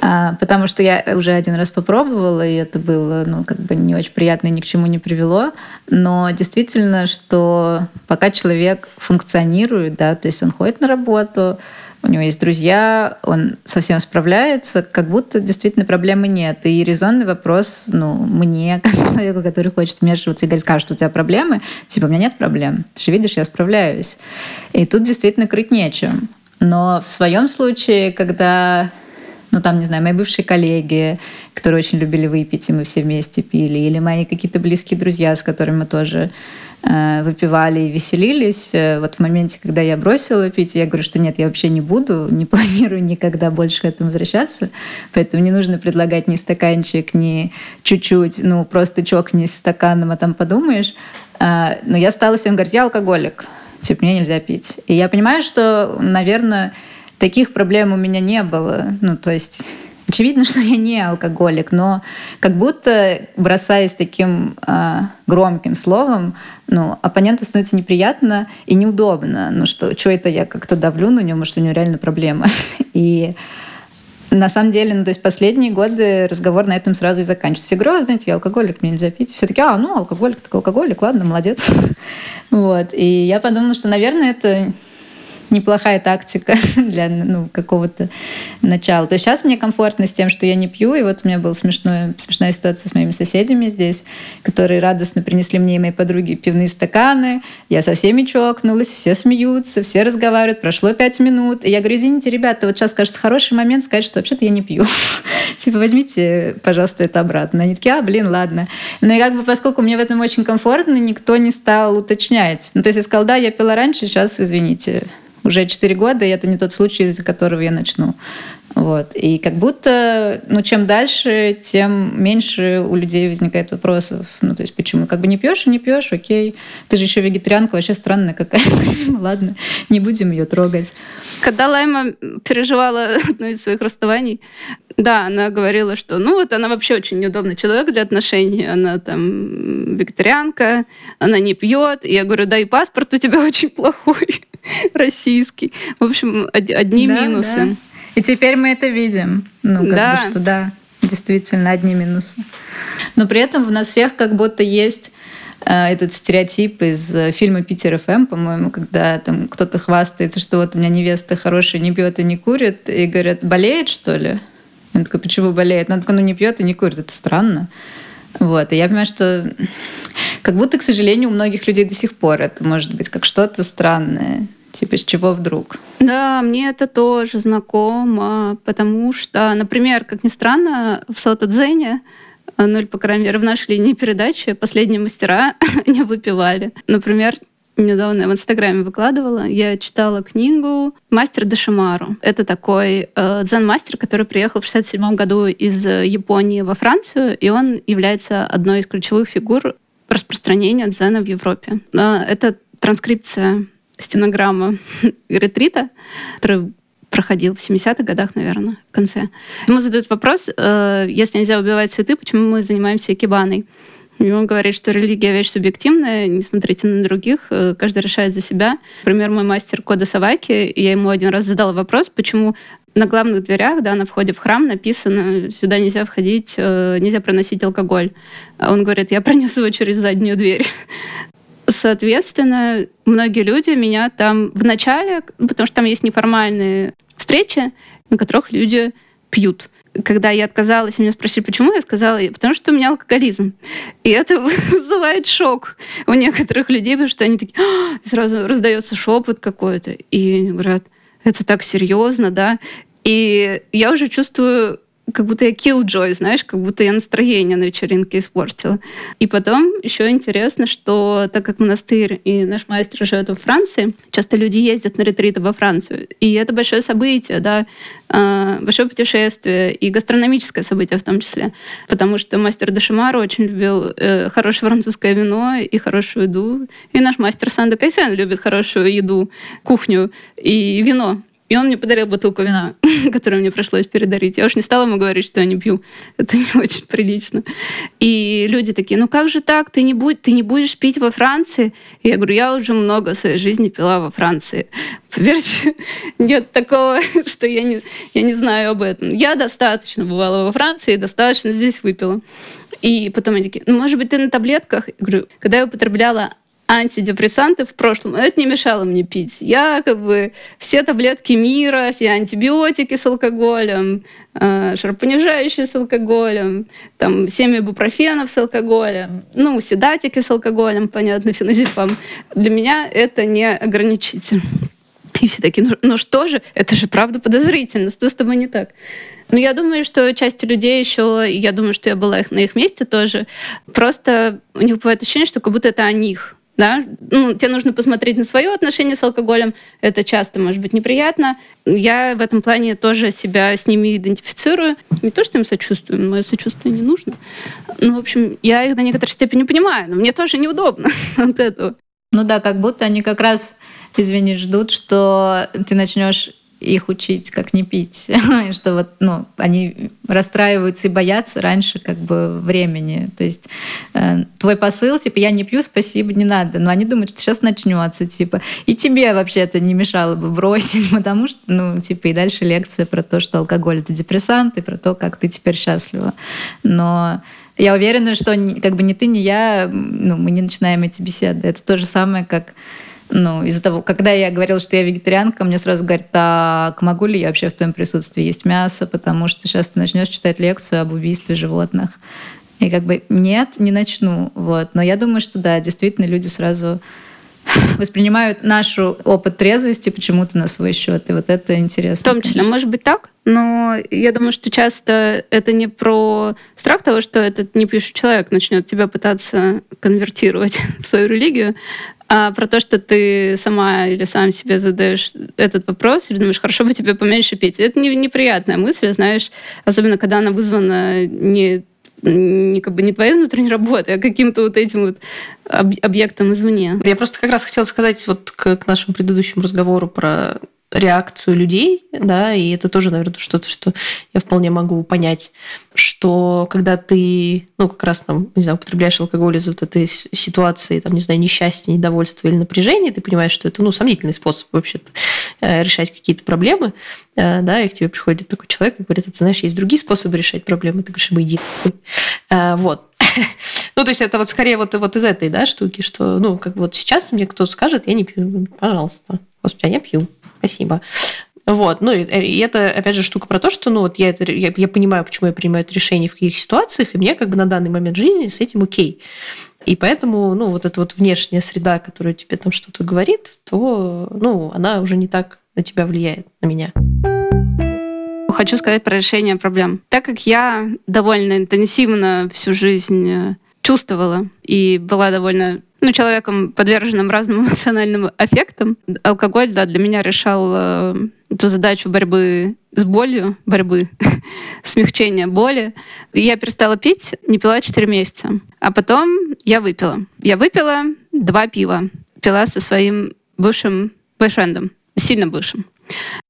а, потому что я уже один раз попробовала, и это было ну, как бы не очень приятно и ни к чему не привело. Но действительно, что пока человек функционирует, да, то есть он ходит на работу, у него есть друзья, он совсем справляется, как будто действительно проблемы нет. И резонный вопрос, ну, мне, как человеку, который хочет вмешиваться и говорить, скажет, что у тебя проблемы, типа, у меня нет проблем. Ты же видишь, я справляюсь. И тут действительно крыть нечем. Но в своем случае, когда Ну, там, не знаю, мои бывшие коллеги, которые очень любили выпить, и мы все вместе пили, или мои какие-то близкие друзья, с которыми мы тоже э, выпивали и веселились. Э, вот в моменте, когда я бросила пить, я говорю, что нет, я вообще не буду, не планирую никогда больше к этому возвращаться. Поэтому не нужно предлагать ни стаканчик, ни чуть-чуть, ну, просто чокнись стаканом, а там подумаешь. Э, но я стала всем говорить, я алкоголик, типа, мне нельзя пить. И я понимаю, что, наверное, таких проблем у меня не было. Ну, то есть Очевидно, что я не алкоголик, но как будто бросаясь таким э, громким словом, ну, оппоненту становится неприятно и неудобно. Ну что, что это я как-то давлю на него, может, у него реально проблема. И на самом деле, ну, то есть последние годы разговор на этом сразу и заканчивается. Я говорю, а, знаете, я алкоголик, мне нельзя пить. Все таки а, ну, алкоголик, так алкоголик, ладно, молодец. Вот. И я подумала, что, наверное, это неплохая тактика для ну, какого-то начала. То есть сейчас мне комфортно с тем, что я не пью, и вот у меня была смешная, смешная ситуация с моими соседями здесь, которые радостно принесли мне и моей подруге пивные стаканы. Я со всеми чокнулась, все смеются, все разговаривают, прошло пять минут. И я говорю, извините, ребята, вот сейчас, кажется, хороший момент сказать, что вообще-то я не пью. типа, возьмите, пожалуйста, это обратно. Они такие, а, блин, ладно. Но и как бы, поскольку мне в этом очень комфортно, никто не стал уточнять. Ну, то есть я сказала, да, я пила раньше, сейчас, извините, уже 4 года, и это не тот случай, из-за которого я начну. Вот. И как будто, ну, чем дальше, тем меньше у людей возникает вопросов. Ну, то есть, почему? Как бы не пьешь и не пьешь, окей. Ты же еще вегетарианка, вообще странная какая-то. Ладно, не будем ее трогать. Когда Лайма переживала одно из своих расставаний, да, она говорила, что ну вот она вообще очень неудобный человек для отношений. Она там вегетарианка, она не пьет. И я говорю, да, и паспорт у тебя очень плохой, российский. В общем, одни да, минусы. Да. И теперь мы это видим. Ну, как да. бы, что да, действительно, одни минусы. Но при этом в нас всех как будто есть э, этот стереотип из э, фильма «Питер ФМ», по-моему, когда там кто-то хвастается, что вот у меня невеста хорошая, не пьет и не курит, и говорят, болеет, что ли? Он такой, почему болеет? Она такая, ну не пьет и не курит, это странно. Вот. И я понимаю, что как будто, к сожалению, у многих людей до сих пор это может быть как что-то странное. Типа, с чего вдруг? Да, мне это тоже знакомо, потому что, например, как ни странно, в Сотодзене ну или, по крайней мере, в нашей линии передачи последние мастера не выпивали. Например, недавно в Инстаграме выкладывала, я читала книгу «Мастер Дашимару». Это такой э, дзен-мастер, который приехал в 67 году из Японии во Францию, и он является одной из ключевых фигур распространения дзена в Европе. Э, это транскрипция стенограмма ретрита, который проходил в 70-х годах, наверное, в конце. Ему задают вопрос, э, если нельзя убивать цветы, почему мы занимаемся экибаной? И он говорит, что религия вещь субъективная, не смотрите на других, э, каждый решает за себя. Например, мой мастер Кода Саваки, я ему один раз задала вопрос, почему на главных дверях, да, на входе в храм написано, сюда нельзя входить, э, нельзя проносить алкоголь. А он говорит, я пронес его через заднюю дверь. Соответственно, многие люди меня там в начале, потому что там есть неформальные встречи, на которых люди пьют. Когда я отказалась, меня спросили, почему, я сказала, потому что у меня алкоголизм. И это вызывает шок у некоторых людей, потому что они такие, «А!» сразу раздается шепот какой-то, и говорят, это так серьезно, да. И я уже чувствую как будто я killjoy, знаешь, как будто я настроение на вечеринке испортила. И потом еще интересно, что так как монастырь и наш мастер живет во Франции, часто люди ездят на ретриты во Францию. И это большое событие, да, а, большое путешествие и гастрономическое событие в том числе. Потому что мастер Дешимару очень любил э, хорошее французское вино и хорошую еду. И наш мастер Санда Кайсен любит хорошую еду, кухню и вино. И он мне подарил бутылку вина, которую мне пришлось передарить. Я уж не стала ему говорить, что я не пью. Это не очень прилично. И люди такие, ну как же так? Ты не, будь, ты не будешь пить во Франции? И я говорю, я уже много своей жизни пила во Франции. Поверьте, нет такого, что я не, я не знаю об этом. Я достаточно бывала во Франции, достаточно здесь выпила. И потом они такие, ну, может быть, ты на таблетках? Я говорю, когда я употребляла антидепрессанты в прошлом, это не мешало мне пить. Я как бы все таблетки мира, все антибиотики с алкоголем, э, шаропонижающие с алкоголем, там, семя ибупрофенов с алкоголем, ну, седатики с алкоголем, понятно, феназепам. Для меня это не ограничитель. И все такие, ну, ну что же, это же правда подозрительно, что с тобой не так? Ну, я думаю, что часть людей еще, я думаю, что я была их на их месте тоже, просто у них бывает ощущение, что как будто это о них, да, ну, тебе нужно посмотреть на свое отношение с алкоголем, это часто может быть неприятно. Я в этом плане тоже себя с ними идентифицирую. Не то, что им сочувствую, мое сочувствие не нужно. Ну, в общем, я их до некоторой степени понимаю, но мне тоже неудобно от этого. Ну да, как будто они как раз, извини, ждут, что ты начнешь их учить, как не пить, что вот, ну, они расстраиваются и боятся раньше как бы времени. То есть э, твой посыл, типа, я не пью, спасибо, не надо. Но они думают, что сейчас начнется, типа. И тебе вообще это не мешало бы бросить, потому что, ну, типа, и дальше лекция про то, что алкоголь — это депрессант, и про то, как ты теперь счастлива. Но я уверена, что как бы ни ты, ни я, ну, мы не начинаем эти беседы. Это то же самое, как ну, из-за того, когда я говорила, что я вегетарианка, мне сразу говорят, так, могу ли я вообще в твоем присутствии есть мясо, потому что сейчас ты начнешь читать лекцию об убийстве животных. И как бы нет, не начну. Вот. Но я думаю, что да, действительно люди сразу воспринимают наш опыт трезвости почему-то на свой счет. И вот это интересно. В том числе, конечно. может быть так, но я думаю, что часто это не про страх того, что этот непьющий человек начнет тебя пытаться конвертировать в свою религию, а про то, что ты сама или сам себе задаешь этот вопрос, или думаешь, хорошо бы тебе поменьше пить. Это не, неприятная мысль, знаешь, особенно когда она вызвана не не, как бы не твоей внутренней работой, а каким-то вот этим вот объектом извне. Я просто как раз хотела сказать вот к, к нашему предыдущему разговору про реакцию людей, да, и это тоже, наверное, что-то, что я вполне могу понять, что когда ты, ну, как раз там, не знаю, употребляешь алкоголь из вот этой ситуации, там, не знаю, несчастья, недовольства или напряжения, ты понимаешь, что это, ну, сомнительный способ вообще-то решать какие-то проблемы, э, да, и к тебе приходит такой человек и говорит, ты знаешь, есть другие способы решать проблемы, ты говоришь, иди. Э, вот. Ну, то есть это вот скорее вот, вот из этой, да, штуки, что, ну, как вот сейчас мне кто-то скажет, я не пью, пожалуйста. Господи, а я пью. Спасибо. Вот. Ну, и, и это, опять же, штука про то, что, ну, вот я, это, я, я понимаю, почему я принимаю это решение в каких ситуациях, и мне как бы на данный момент жизни с этим окей. И поэтому, ну, вот эта вот внешняя среда, которая тебе там что-то говорит, то, ну, она уже не так на тебя влияет, на меня. Хочу сказать про решение проблем. Так как я довольно интенсивно всю жизнь чувствовала и была довольно ну, человеком, подверженным разным эмоциональным аффектам. Алкоголь, да, для меня решал э, эту задачу борьбы с болью, борьбы, смягчения боли. Я перестала пить, не пила 4 месяца. А потом я выпила. Я выпила два пива. Пила со своим бывшим бойфрендом, сильно бывшим.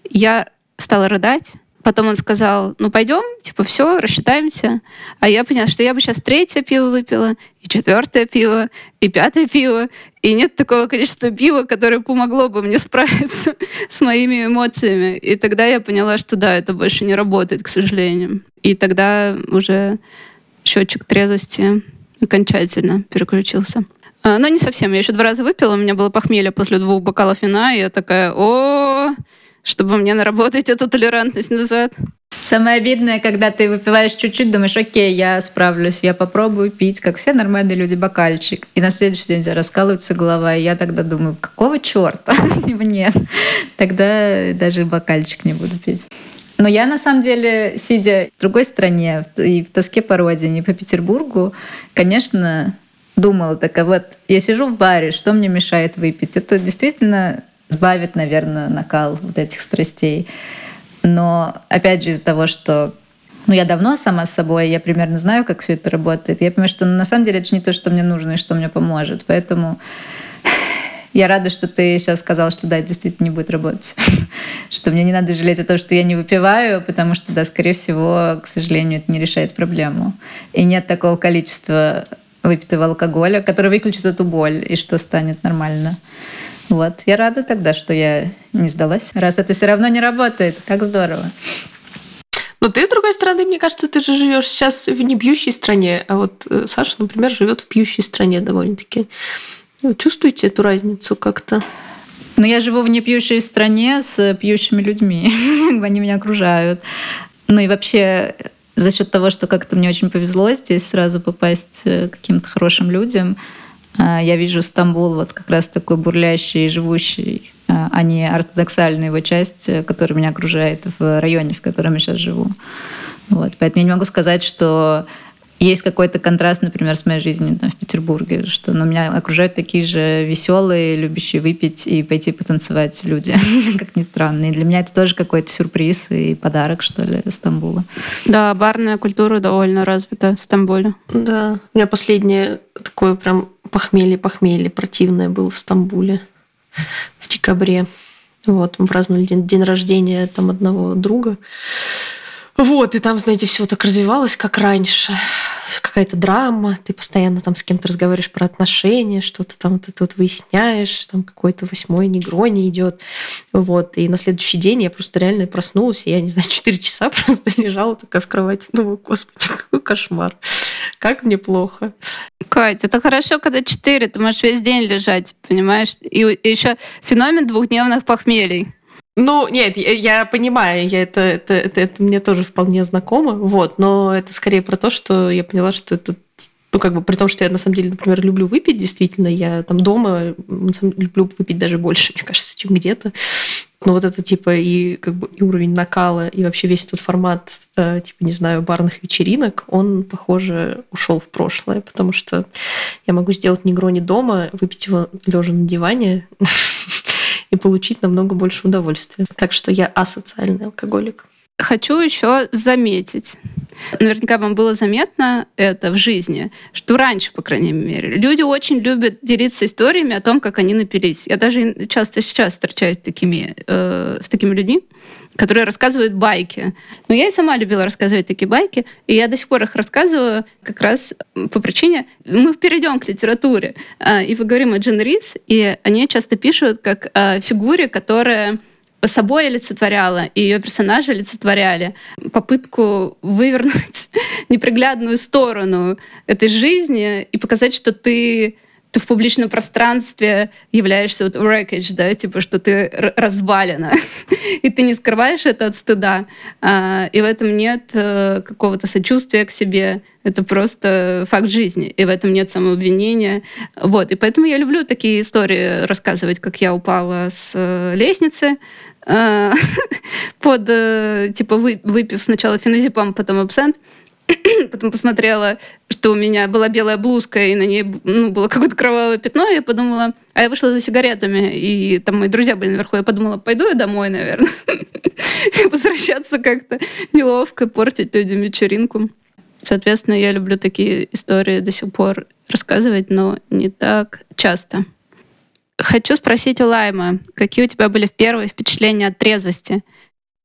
Я стала рыдать, Потом он сказал, ну пойдем, типа все, рассчитаемся. А я поняла, что я бы сейчас третье пиво выпила, и четвертое пиво, и пятое пиво. И нет такого количества пива, которое помогло бы мне справиться с моими эмоциями. И тогда я поняла, что да, это больше не работает, к сожалению. И тогда уже счетчик трезвости окончательно переключился. А, но не совсем. Я еще два раза выпила, у меня было похмелье после двух бокалов вина, и я такая, о, чтобы мне наработать эту толерантность назад. Самое обидное, когда ты выпиваешь чуть-чуть, думаешь, окей, я справлюсь, я попробую пить, как все нормальные люди, бокальчик. И на следующий день у тебя раскалывается голова, и я тогда думаю, какого черта? Нет, тогда даже бокальчик не буду пить. Но я, на самом деле, сидя в другой стране и в тоске по родине, по Петербургу, конечно, думала такая, вот я сижу в баре, что мне мешает выпить? Это действительно сбавит, наверное, накал вот этих страстей. Но опять же из-за того, что ну, я давно сама с собой, я примерно знаю, как все это работает. Я понимаю, что на самом деле это не то, что мне нужно и что мне поможет. Поэтому я рада, что ты сейчас сказал, что да, это действительно не будет работать. что мне не надо жалеть о том, что я не выпиваю, потому что, да, скорее всего, к сожалению, это не решает проблему. И нет такого количества выпитого алкоголя, который выключит эту боль, и что станет нормально. Вот. Я рада тогда, что я не сдалась, раз это все равно не работает. Как здорово. Но ты, с другой стороны, мне кажется, ты же живешь сейчас в небьющей стране, а вот э, Саша, например, живет в пьющей стране довольно-таки. Вы чувствуете эту разницу как-то? Ну, я живу в непьющей стране с пьющими людьми. Они меня окружают. Ну и вообще за счет того, что как-то мне очень повезло здесь сразу попасть э, к каким-то хорошим людям, я вижу Стамбул вот как раз такой бурлящий, живущий, а, а не ортодоксальная его часть, которая меня окружает в районе, в котором я сейчас живу. Вот. Поэтому я не могу сказать, что есть какой-то контраст, например, с моей жизнью там, в Петербурге, что ну, меня окружают такие же веселые, любящие выпить и пойти потанцевать люди, как ни странно. И для меня это тоже какой-то сюрприз и подарок, что ли, Стамбула. Да, барная культура довольно развита в Стамбуле. Да, у меня последнее такое прям похмелье-похмелье противное было в Стамбуле в декабре. Вот, мы праздновали день, день рождения там одного друга. Вот, и там, знаете, все так развивалось, как раньше. Какая-то драма, ты постоянно там с кем-то разговариваешь про отношения, что-то там ты тут выясняешь, там какой-то восьмой негрони идет. Вот, и на следующий день я просто реально проснулась, и я, не знаю, 4 часа просто лежала такая в кровати. Думаю, господи, какой кошмар. Как мне плохо. Катя, это хорошо, когда 4, ты можешь весь день лежать, понимаешь? И еще феномен двухдневных похмелий. Ну, нет, я, понимаю, я это, это, это, это мне тоже вполне знакомо, вот, но это скорее про то, что я поняла, что это ну, как бы при том, что я на самом деле, например, люблю выпить, действительно, я там дома люблю выпить даже больше, мне кажется, чем где-то. Но вот это типа и как бы и уровень накала, и вообще весь этот формат, э, типа, не знаю, барных вечеринок, он, похоже, ушел в прошлое, потому что я могу сделать негрони дома, выпить его лежа на диване, и получить намного больше удовольствия. Так что я асоциальный алкоголик. Хочу еще заметить. Наверняка вам было заметно это в жизни, что раньше, по крайней мере, люди очень любят делиться историями о том, как они напились. Я даже часто сейчас встречаюсь с такими, э, с такими людьми, которые рассказывают байки. Но я и сама любила рассказывать такие байки, и я до сих пор их рассказываю как раз по причине... Мы перейдем к литературе, а, и поговорим о Джин Рис, и они часто пишут как о фигуре, которая собой олицетворяла, и ее персонажи олицетворяли попытку вывернуть неприглядную сторону этой жизни и показать, что ты ты в публичном пространстве являешься вот wreckage, да, типа, что ты развалина, и ты не скрываешь это от стыда, а, и в этом нет э, какого-то сочувствия к себе, это просто факт жизни, и в этом нет самообвинения, вот, и поэтому я люблю такие истории рассказывать, как я упала с э, лестницы, под, типа, выпив сначала феназепам, потом абсент, Потом посмотрела, что у меня была белая блузка, и на ней ну, было какое-то кровавое пятно, и я подумала, а я вышла за сигаретами, и там мои друзья были наверху, я подумала, пойду я домой, наверное. Возвращаться как-то неловко, портить людям вечеринку. Соответственно, я люблю такие истории до сих пор рассказывать, но не так часто. Хочу спросить у Лаймы, какие у тебя были первые впечатления от трезвости?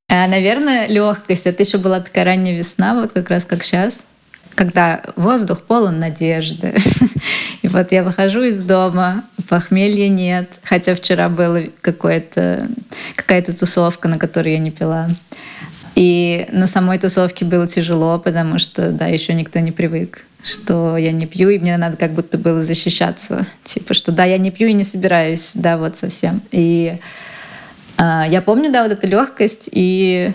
А, наверное, легкость. Это еще была такая ранняя весна, вот как раз как сейчас, когда воздух полон надежды. И вот я выхожу из дома, похмелья нет, хотя вчера была какая-то тусовка, на которой я не пила. И на самой тусовке было тяжело, потому что, да, еще никто не привык, что я не пью, и мне надо как будто было защищаться. Типа, что да, я не пью и не собираюсь, да, вот совсем. И а, я помню, да, вот эта легкость и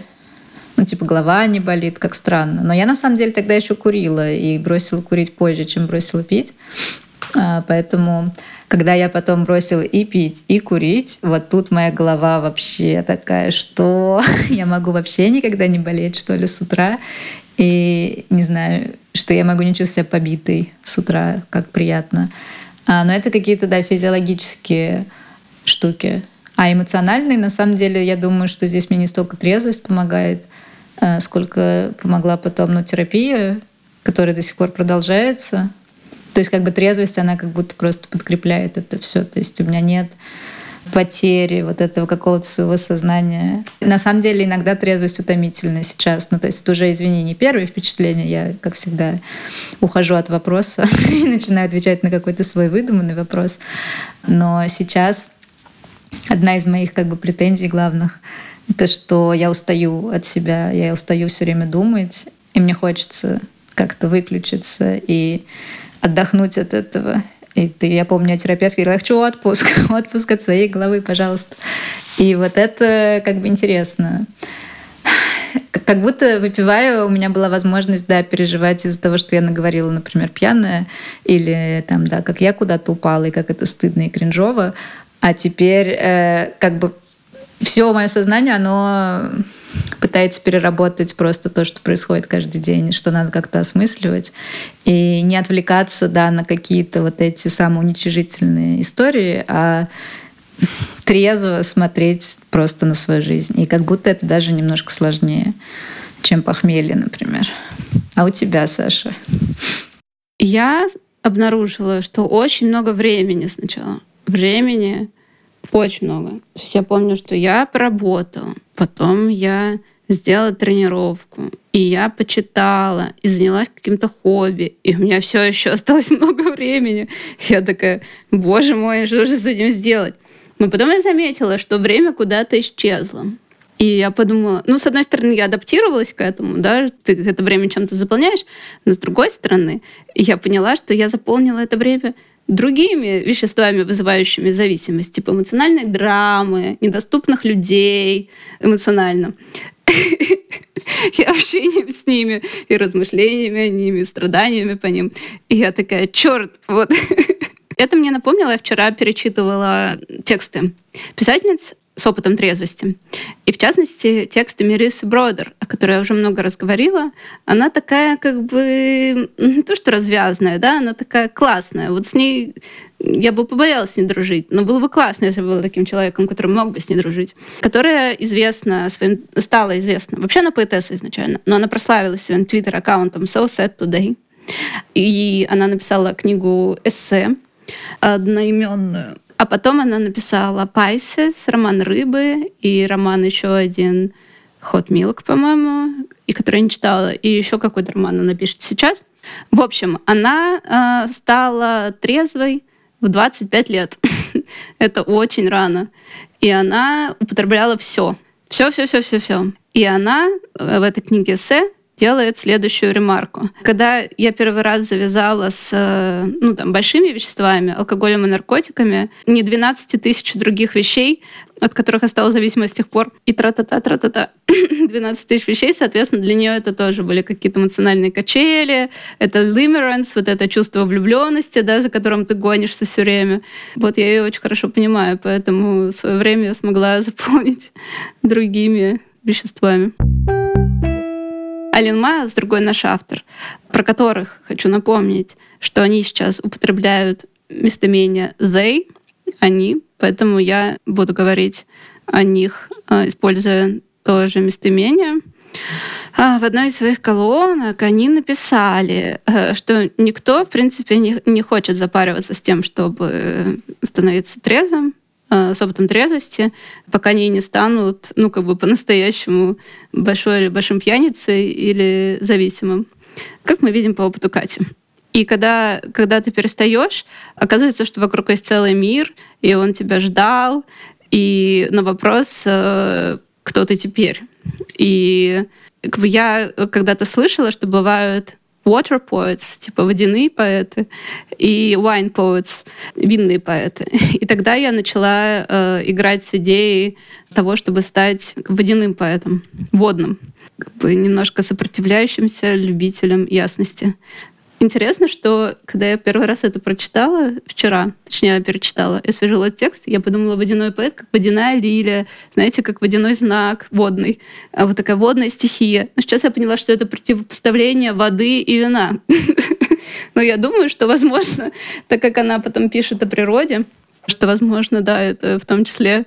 ну, типа, голова не болит, как странно. Но я, на самом деле, тогда еще курила и бросила курить позже, чем бросила пить. А, поэтому, когда я потом бросила и пить, и курить, вот тут моя голова вообще такая, что я могу вообще никогда не болеть, что ли, с утра. И не знаю, что я могу не чувствовать себя побитой с утра, как приятно. А, но это какие-то, да, физиологические штуки. А эмоциональный, на самом деле, я думаю, что здесь мне не столько трезвость помогает, э, сколько помогла потом ну, терапия, которая до сих пор продолжается. То есть как бы трезвость, она как будто просто подкрепляет это все. То есть у меня нет потери вот этого какого-то своего сознания. На самом деле иногда трезвость утомительна сейчас. Ну, то есть это уже, извини, не первое впечатление. Я, как всегда, ухожу от вопроса и начинаю отвечать на какой-то свой выдуманный вопрос. Но сейчас одна из моих как бы претензий главных — это что я устаю от себя, я устаю все время думать, и мне хочется как-то выключиться и отдохнуть от этого. И ты, я помню, терапевт говорила, я хочу отпуск, отпуск от своей головы, пожалуйста. И вот это как бы интересно. как будто выпиваю, у меня была возможность, да, переживать из-за того, что я наговорила, например, пьяная, или там, да, как я куда-то упала, и как это стыдно и кринжово. А теперь э, как бы все мое сознание, оно пытается переработать просто то, что происходит каждый день, что надо как-то осмысливать, и не отвлекаться да, на какие-то вот эти самоуничижительные истории, а трезво смотреть просто на свою жизнь. И как будто это даже немножко сложнее, чем похмелье, например. А у тебя, Саша? Я обнаружила, что очень много времени сначала. Времени очень много. То есть я помню, что я поработала, потом я сделала тренировку, и я почитала, и занялась каким-то хобби, и у меня все еще осталось много времени. Я такая, боже мой, что же с этим сделать? Но потом я заметила, что время куда-то исчезло. И я подумала, ну, с одной стороны, я адаптировалась к этому, да, ты это время чем-то заполняешь, но с другой стороны, я поняла, что я заполнила это время другими веществами, вызывающими зависимость, типа эмоциональной драмы, недоступных людей эмоционально. И общением с ними, и размышлениями о ними, и страданиями по ним. И я такая, черт, вот. Это мне напомнило, я вчера перечитывала тексты писательниц с опытом трезвости. И в частности, тексты Мирисы Бродер, о которой я уже много раз говорила, она такая как бы не то что развязная, да, она такая классная. Вот с ней я бы побоялась с ней дружить, но было бы классно, если бы был таким человеком, который мог бы с ней дружить. Которая известна своим, стала известна. Вообще она поэтесса изначально, но она прославилась своим твиттер-аккаунтом So Sad Today. И она написала книгу эссе одноименную а потом она написала «Пайсес», роман «Рыбы» и роман еще один «Hot Milk», по-моему, и который я не читала, и еще какой-то роман она пишет сейчас. В общем, она э, стала трезвой в 25 лет. Это очень рано. И она употребляла все. Все, все, все, все, все. И она э, в этой книге эссе делает следующую ремарку. Когда я первый раз завязала с э, ну, там, большими веществами, алкоголем и наркотиками, не 12 тысяч других вещей, от которых я стала зависимой с тех пор, и тра-та-та, тра-та-та, 12 тысяч вещей, соответственно, для нее это тоже были какие-то эмоциональные качели, это limerence, вот это чувство влюбленности, да, за которым ты гонишься все время. Вот я ее очень хорошо понимаю, поэтому свое время я смогла заполнить другими веществами. Ален Майлз, другой наш автор, про которых хочу напомнить, что они сейчас употребляют местоимение they, они, поэтому я буду говорить о них, а, используя тоже местоимение. А, в одной из своих колонок они написали, э, что никто, в принципе, не, не хочет запариваться с тем, чтобы становиться трезвым, Э, с опытом трезвости, пока они не станут, ну, как бы по-настоящему большой, большим пьяницей или зависимым. Как мы видим по опыту Кати. И когда, когда ты перестаешь, оказывается, что вокруг есть целый мир, и он тебя ждал, и на вопрос, э, кто ты теперь. И я когда-то слышала, что бывают water poets, типа водяные поэты, и wine poets, винные поэты. И тогда я начала э, играть с идеей того, чтобы стать водяным поэтом, водным, как бы немножко сопротивляющимся любителям ясности. Интересно, что когда я первый раз это прочитала вчера, точнее, я перечитала, я свежила текст, я подумала, водяной поэт, как водяная лилия, знаете, как водяной знак водный, а вот такая водная стихия. Но сейчас я поняла, что это противопоставление воды и вина. Но я думаю, что, возможно, так как она потом пишет о природе, что, возможно, да, это в том числе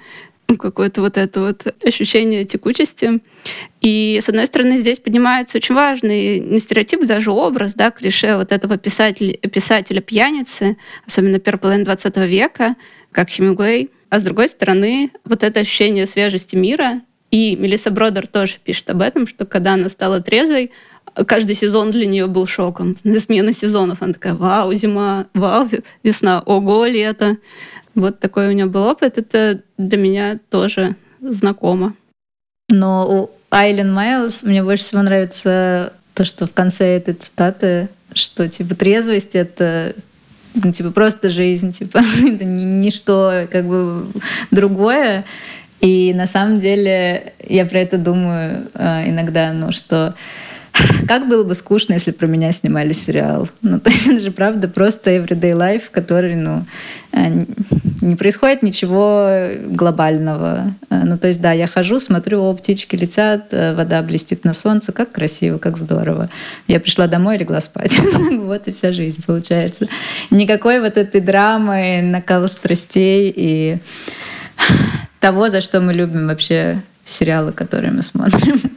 какое-то вот это вот ощущение текучести. И, с одной стороны, здесь поднимается очень важный не стереотип, даже образ, да, клише вот этого писателя, писателя-пьяницы, особенно первой половины 20 века, как Хемингуэй. А с другой стороны, вот это ощущение свежести мира. И Мелисса Бродер тоже пишет об этом, что когда она стала трезвой, каждый сезон для нее был шоком. Смена сезонов. Она такая, вау, зима, вау, весна, ого, лето. Вот такой у нее был опыт. Это для меня тоже знакомо. Но у Айлен Майлз мне больше всего нравится то, что в конце этой цитаты, что типа трезвость — это ну, типа просто жизнь, типа это ничто как бы другое. И на самом деле я про это думаю э, иногда, ну что как было бы скучно, если про меня снимали сериал. Ну, то есть это же правда просто everyday life, в который, ну, э, не происходит ничего глобального. Э, ну, то есть, да, я хожу, смотрю, о, птички летят, э, вода блестит на солнце, как красиво, как здорово. Я пришла домой и легла спать. Вот и вся жизнь получается. Никакой вот этой драмы, накала страстей и того, за что мы любим вообще сериалы, которые мы смотрим.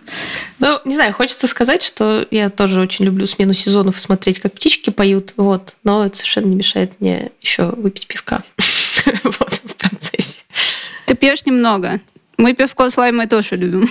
Ну, не знаю, хочется сказать, что я тоже очень люблю смену сезонов и смотреть, как птички поют, вот, но это совершенно не мешает мне еще выпить пивка вот, в процессе. Ты пьешь немного. Мы пивко с лаймой тоже любим.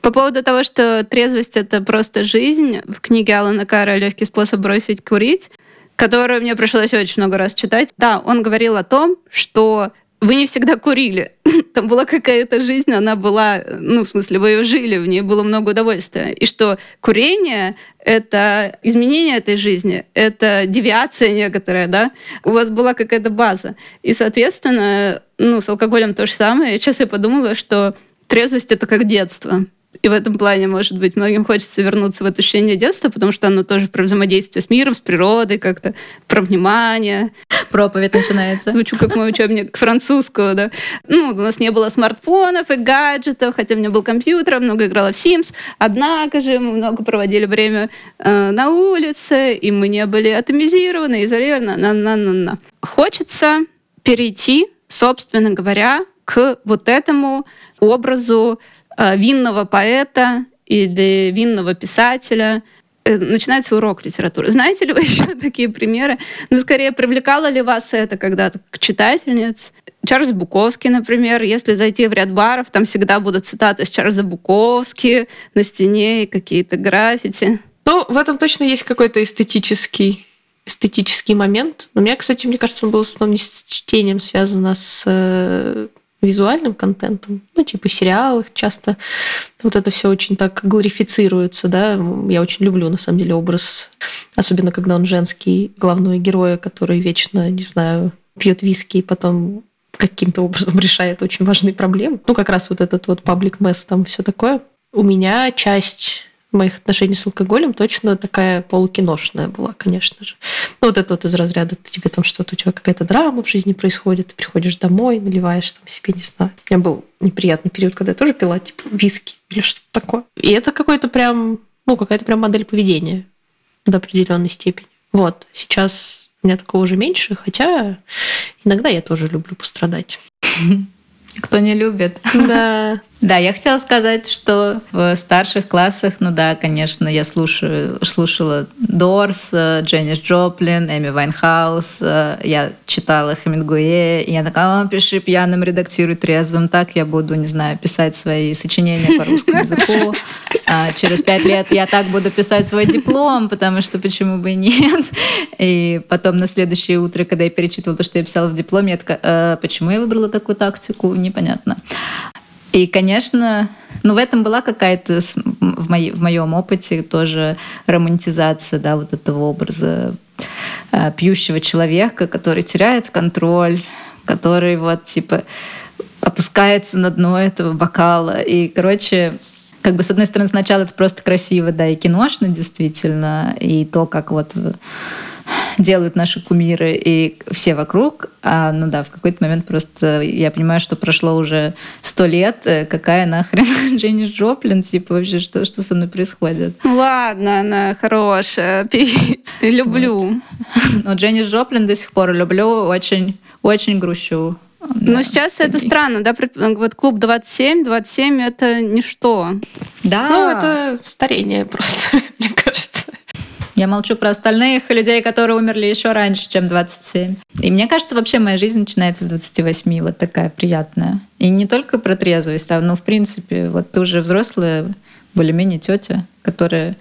По поводу того, что трезвость — это просто жизнь, в книге Алана Кара «Легкий способ бросить курить», которую мне пришлось очень много раз читать. Да, он говорил о том, что вы не всегда курили. Там была какая-то жизнь, она была, ну, в смысле, вы ее жили, в ней было много удовольствия. И что курение — это изменение этой жизни, это девиация некоторая, да? У вас была какая-то база. И, соответственно, ну, с алкоголем то же самое. Сейчас я подумала, что трезвость — это как детство. И в этом плане, может быть, многим хочется вернуться в это ощущение детства, потому что оно тоже про взаимодействие с миром, с природой, как-то про внимание. Проповедь начинается. Звучу как мой учебник французского, да. Ну, у нас не было смартфонов и гаджетов, хотя у меня был компьютер, много играла в Sims. Однако же мы много проводили время э, на улице, и мы не были атомизированы, изолированы. На -на -на -на. Хочется перейти, собственно говоря, к вот этому образу винного поэта или винного писателя, э, начинается урок литературы. Знаете ли вы еще такие примеры? Ну, скорее, привлекало ли вас это когда-то как читательниц? Чарльз Буковский, например, если зайти в ряд баров, там всегда будут цитаты с Чарльза Буковски на стене и какие-то граффити. Ну, в этом точно есть какой-то эстетический эстетический момент. Но у меня, кстати, мне кажется, он был в основном не с чтением связан, а с э, визуальным контентом, ну, типа сериалах часто вот это все очень так глорифицируется, да. Я очень люблю, на самом деле, образ, особенно когда он женский, главного героя, который вечно, не знаю, пьет виски и потом каким-то образом решает очень важные проблемы. Ну, как раз вот этот вот паблик месс там все такое. У меня часть моих отношений с алкоголем точно такая полукиношная была, конечно же. Ну, вот это вот из разряда, тебе там что-то, у тебя какая-то драма в жизни происходит, ты приходишь домой, наливаешь там себе, не знаю. У меня был неприятный период, когда я тоже пила, типа, виски или что-то такое. И это какой-то прям, ну, какая-то прям модель поведения до определенной степени. Вот, сейчас у меня такого уже меньше, хотя иногда я тоже люблю пострадать. Кто не любит. Да. Да, я хотела сказать, что в старших классах, ну да, конечно, я слушаю, слушала Doors, Дженис Джоплин, Эми Уайнхаус, я читала Хемингуэя, и я такая, пиши пьяным, редактируй трезвым, так я буду, не знаю, писать свои сочинения по русскому языку. А через пять лет я так буду писать свой диплом, потому что почему бы и нет. И потом на следующее утро, когда я перечитывала то, что я писала в дипломе, я такая, э, почему я выбрала такую тактику, непонятно. И, конечно, ну, в этом была какая-то, в, моей, в моем опыте тоже романтизация, да, вот этого образа э, пьющего человека, который теряет контроль, который вот, типа, опускается на дно этого бокала. И, короче, как бы, с одной стороны, сначала это просто красиво, да, и киношно, действительно, и то, как вот делают наши кумиры и все вокруг. А, ну да, в какой-то момент просто я понимаю, что прошло уже сто лет. Э, какая нахрен Дженнис Джоплин? Типа вообще, что, что со мной происходит? Ну ладно, она хорошая певица. Люблю. Вот. Но Дженнис Джоплин до сих пор люблю. Очень, очень грущу. Да, Но сейчас это странно, да? Вот клуб 27, 27 это ничто. Да. Ну, это старение просто, мне кажется. Я молчу про остальных людей, которые умерли еще раньше, чем 27. И мне кажется, вообще моя жизнь начинается с 28, вот такая приятная. И не только про трезвость, а, ну, в принципе, вот ты уже взрослая, более-менее тетя, которая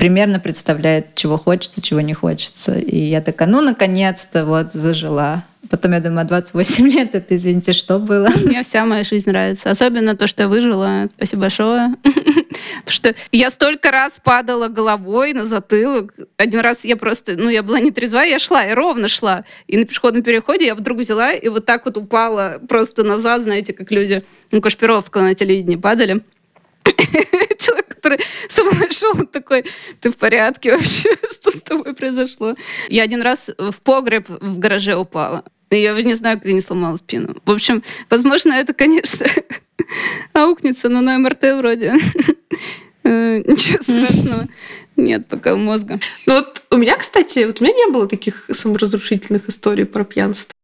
примерно представляет, чего хочется, чего не хочется. И я такая, ну, наконец-то вот зажила. Потом я думаю, 28 лет, это, извините, что было? Мне вся моя жизнь нравится. Особенно то, что я выжила. Спасибо большое. Что я столько раз падала головой на затылок. Один раз я просто, ну, я была не трезвая, я шла, я ровно шла. И на пешеходном переходе я вдруг взяла и вот так вот упала просто назад, знаете, как люди, ну, Кашпировского на телевидении падали. Человек, который со мной шел, такой, ты в порядке вообще? Что с тобой произошло? Я один раз в погреб в гараже упала. Я не знаю, как я не сломала спину. В общем, возможно, это, конечно, аукнется, но на МРТ вроде э, ничего страшного. Нет, пока у мозга. Ну вот у меня, кстати, вот у меня не было таких саморазрушительных историй про пьянство.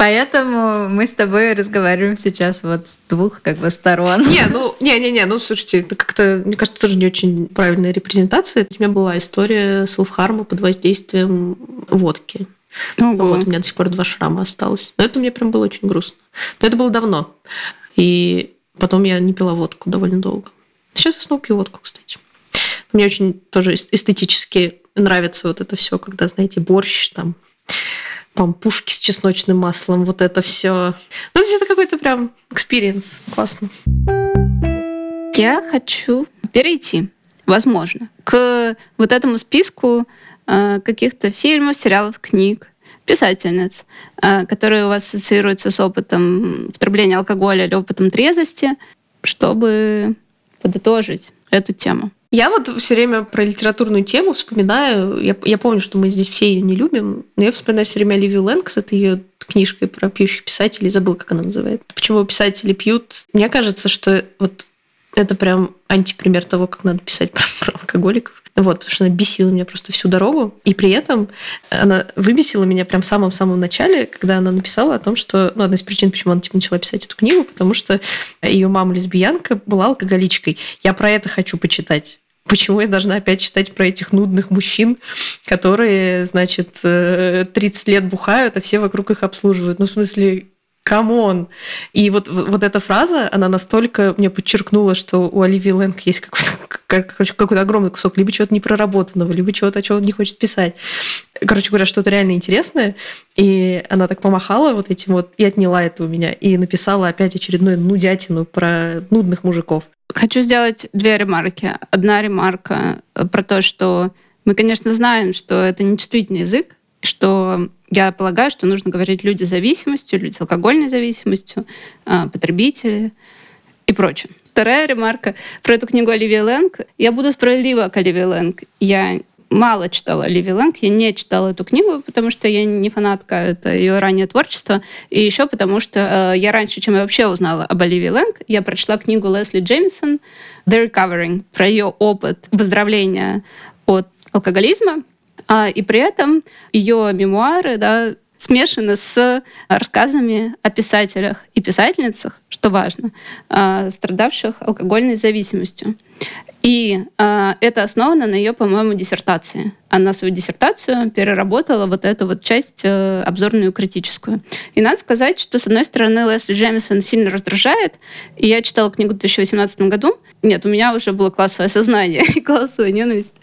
Поэтому мы с тобой разговариваем сейчас вот с двух как бы сторон. Не, ну, не, не, не, ну, слушайте, это как-то, мне кажется, тоже не очень правильная репрезентация. У меня была история селфхарма под воздействием водки. Ого. Вот, у меня до сих пор два шрама осталось. Но это мне прям было очень грустно. Но это было давно. И потом я не пила водку довольно долго. Сейчас я снова пью водку, кстати. Мне очень тоже эстетически нравится вот это все, когда, знаете, борщ там, пампушки с чесночным маслом, вот это все. Ну, это какой-то прям experience. Классно. Я хочу перейти, возможно, к вот этому списку э, каких-то фильмов, сериалов, книг, писательниц, э, которые у вас ассоциируются с опытом употребления алкоголя или опытом трезвости, чтобы подытожить эту тему. Я вот все время про литературную тему вспоминаю. Я, я помню, что мы здесь все ее не любим, но я вспоминаю все время Оливию Лэнг с ее книжкой про пьющих писателей. Забыл, как она называется. Почему писатели пьют? Мне кажется, что вот это прям антипример того, как надо писать про, про алкоголиков. Вот, потому что она бесила меня просто всю дорогу. И при этом она выбесила меня прям в самом-самом начале, когда она написала о том, что... Ну, одна из причин, почему она типа, начала писать эту книгу, потому что ее мама лесбиянка была алкоголичкой. Я про это хочу почитать. Почему я должна опять читать про этих нудных мужчин, которые, значит, 30 э, лет бухают, а все вокруг их обслуживают? Ну, в смысле, come on. И вот, вот эта фраза, она настолько мне подчеркнула, что у Оливии Лэнг есть какой-то, какой-то огромный кусок либо чего-то непроработанного, либо чего-то, о чем она не хочет писать. Короче говоря, что-то реально интересное. И она так помахала вот этим вот и отняла это у меня. И написала опять очередную нудятину про нудных мужиков. Хочу сделать две ремарки. Одна ремарка э, про то, что мы, конечно, знаем, что это не язык, что я полагаю, что нужно говорить люди с зависимостью, люди с алкогольной зависимостью, э, потребители и прочее. Вторая ремарка про эту книгу Оливии Лэнг. Я буду справедлива к Оливии Лэнг. Я мало читала Ливи Лэнг, я не читала эту книгу, потому что я не фанатка, это ее раннее творчество, и еще потому что э, я раньше, чем я вообще узнала об Оливии Лэнг, я прочла книгу Лесли Джеймисон «The Recovering» про ее опыт выздоровления от алкоголизма, а, и при этом ее мемуары, да, смешаны с рассказами о писателях и писательницах, что важно, э, страдавших алкогольной зависимостью. И э, это основано на ее, по-моему, диссертации. Она свою диссертацию переработала вот эту вот часть э, обзорную критическую. И надо сказать, что, с одной стороны, Лесли Джемисон сильно раздражает. И я читала книгу в 2018 году. Нет, у меня уже было классовое сознание и классовая ненависть.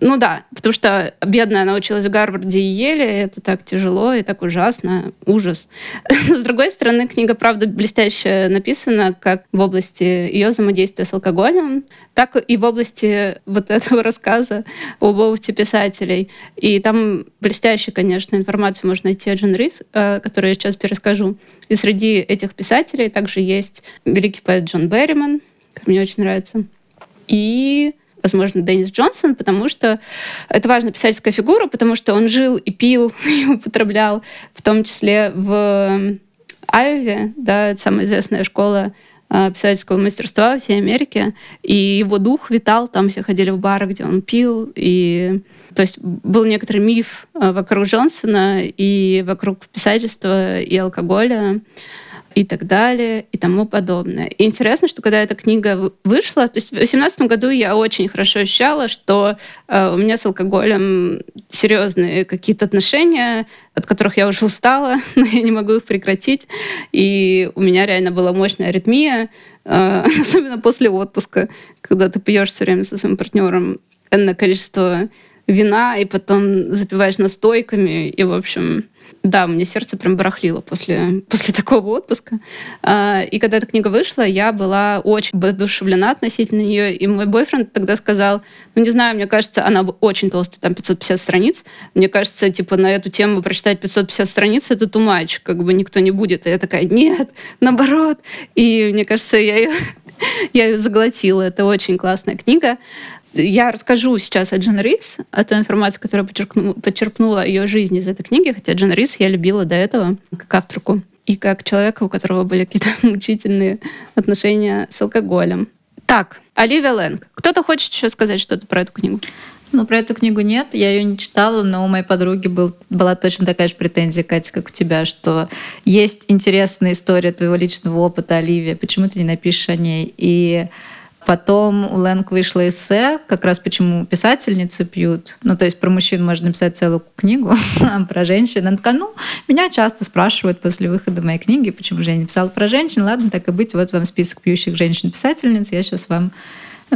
Ну да, потому что бедная она училась в Гарварде и Еле. Это так тяжело и так ужасно. Ужас. С другой стороны, книга, правда, блестяще написана как в области ее взаимодействия с алкоголем, так и в области вот этого рассказа об опыте писателей. И там блестящая, конечно, информацию можно найти о Джон Рис, э, которую я сейчас перескажу. И среди этих писателей также есть великий поэт Джон Берриман, как мне очень нравится, и возможно, Деннис Джонсон, потому что это важная писательская фигура, потому что он жил и пил, и употреблял, в том числе в Айове, да, это самая известная школа писательского мастерства всей Америке, и его дух витал, там все ходили в бары, где он пил, и то есть был некоторый миф э, вокруг Джонсона и вокруг писательства и алкоголя и так далее, и тому подобное. И интересно, что когда эта книга вышла, то есть в 2018 году я очень хорошо ощущала, что э, у меня с алкоголем серьезные какие-то отношения, от которых я уже устала, но я не могу их прекратить. И у меня реально была мощная аритмия, э, особенно после отпуска, когда ты пьешь все время со своим партнером энное количество вина, и потом запиваешь настойками, и, в общем, да, мне сердце прям барахлило после, после такого отпуска. А, и когда эта книга вышла, я была очень воодушевлена относительно нее. И мой бойфренд тогда сказал, ну, не знаю, мне кажется, она очень толстая, там 550 страниц. Мне кажется, типа, на эту тему прочитать 550 страниц — это тумач, как бы никто не будет. И я такая, нет, наоборот. И мне кажется, я ее я ее заглотила. Это очень классная книга. Я расскажу сейчас о Джен Рис, о той информации, которая подчеркну, ее жизнь из этой книги, хотя Джен Рис я любила до этого как авторку и как человека, у которого были какие-то мучительные отношения с алкоголем. Так, Оливия Лэнг. Кто-то хочет еще сказать что-то про эту книгу? Ну, про эту книгу нет, я ее не читала, но у моей подруги был, была точно такая же претензия, Катя, как у тебя, что есть интересная история твоего личного опыта, Оливия, почему ты не напишешь о ней? И Потом у Лэнг вышло эссе, как раз почему писательницы пьют. Ну, то есть про мужчин можно написать целую книгу, а про женщин. Она такая, ну, меня часто спрашивают после выхода моей книги, почему же я не писала про женщин. Ладно, так и быть, вот вам список пьющих женщин-писательниц, я сейчас вам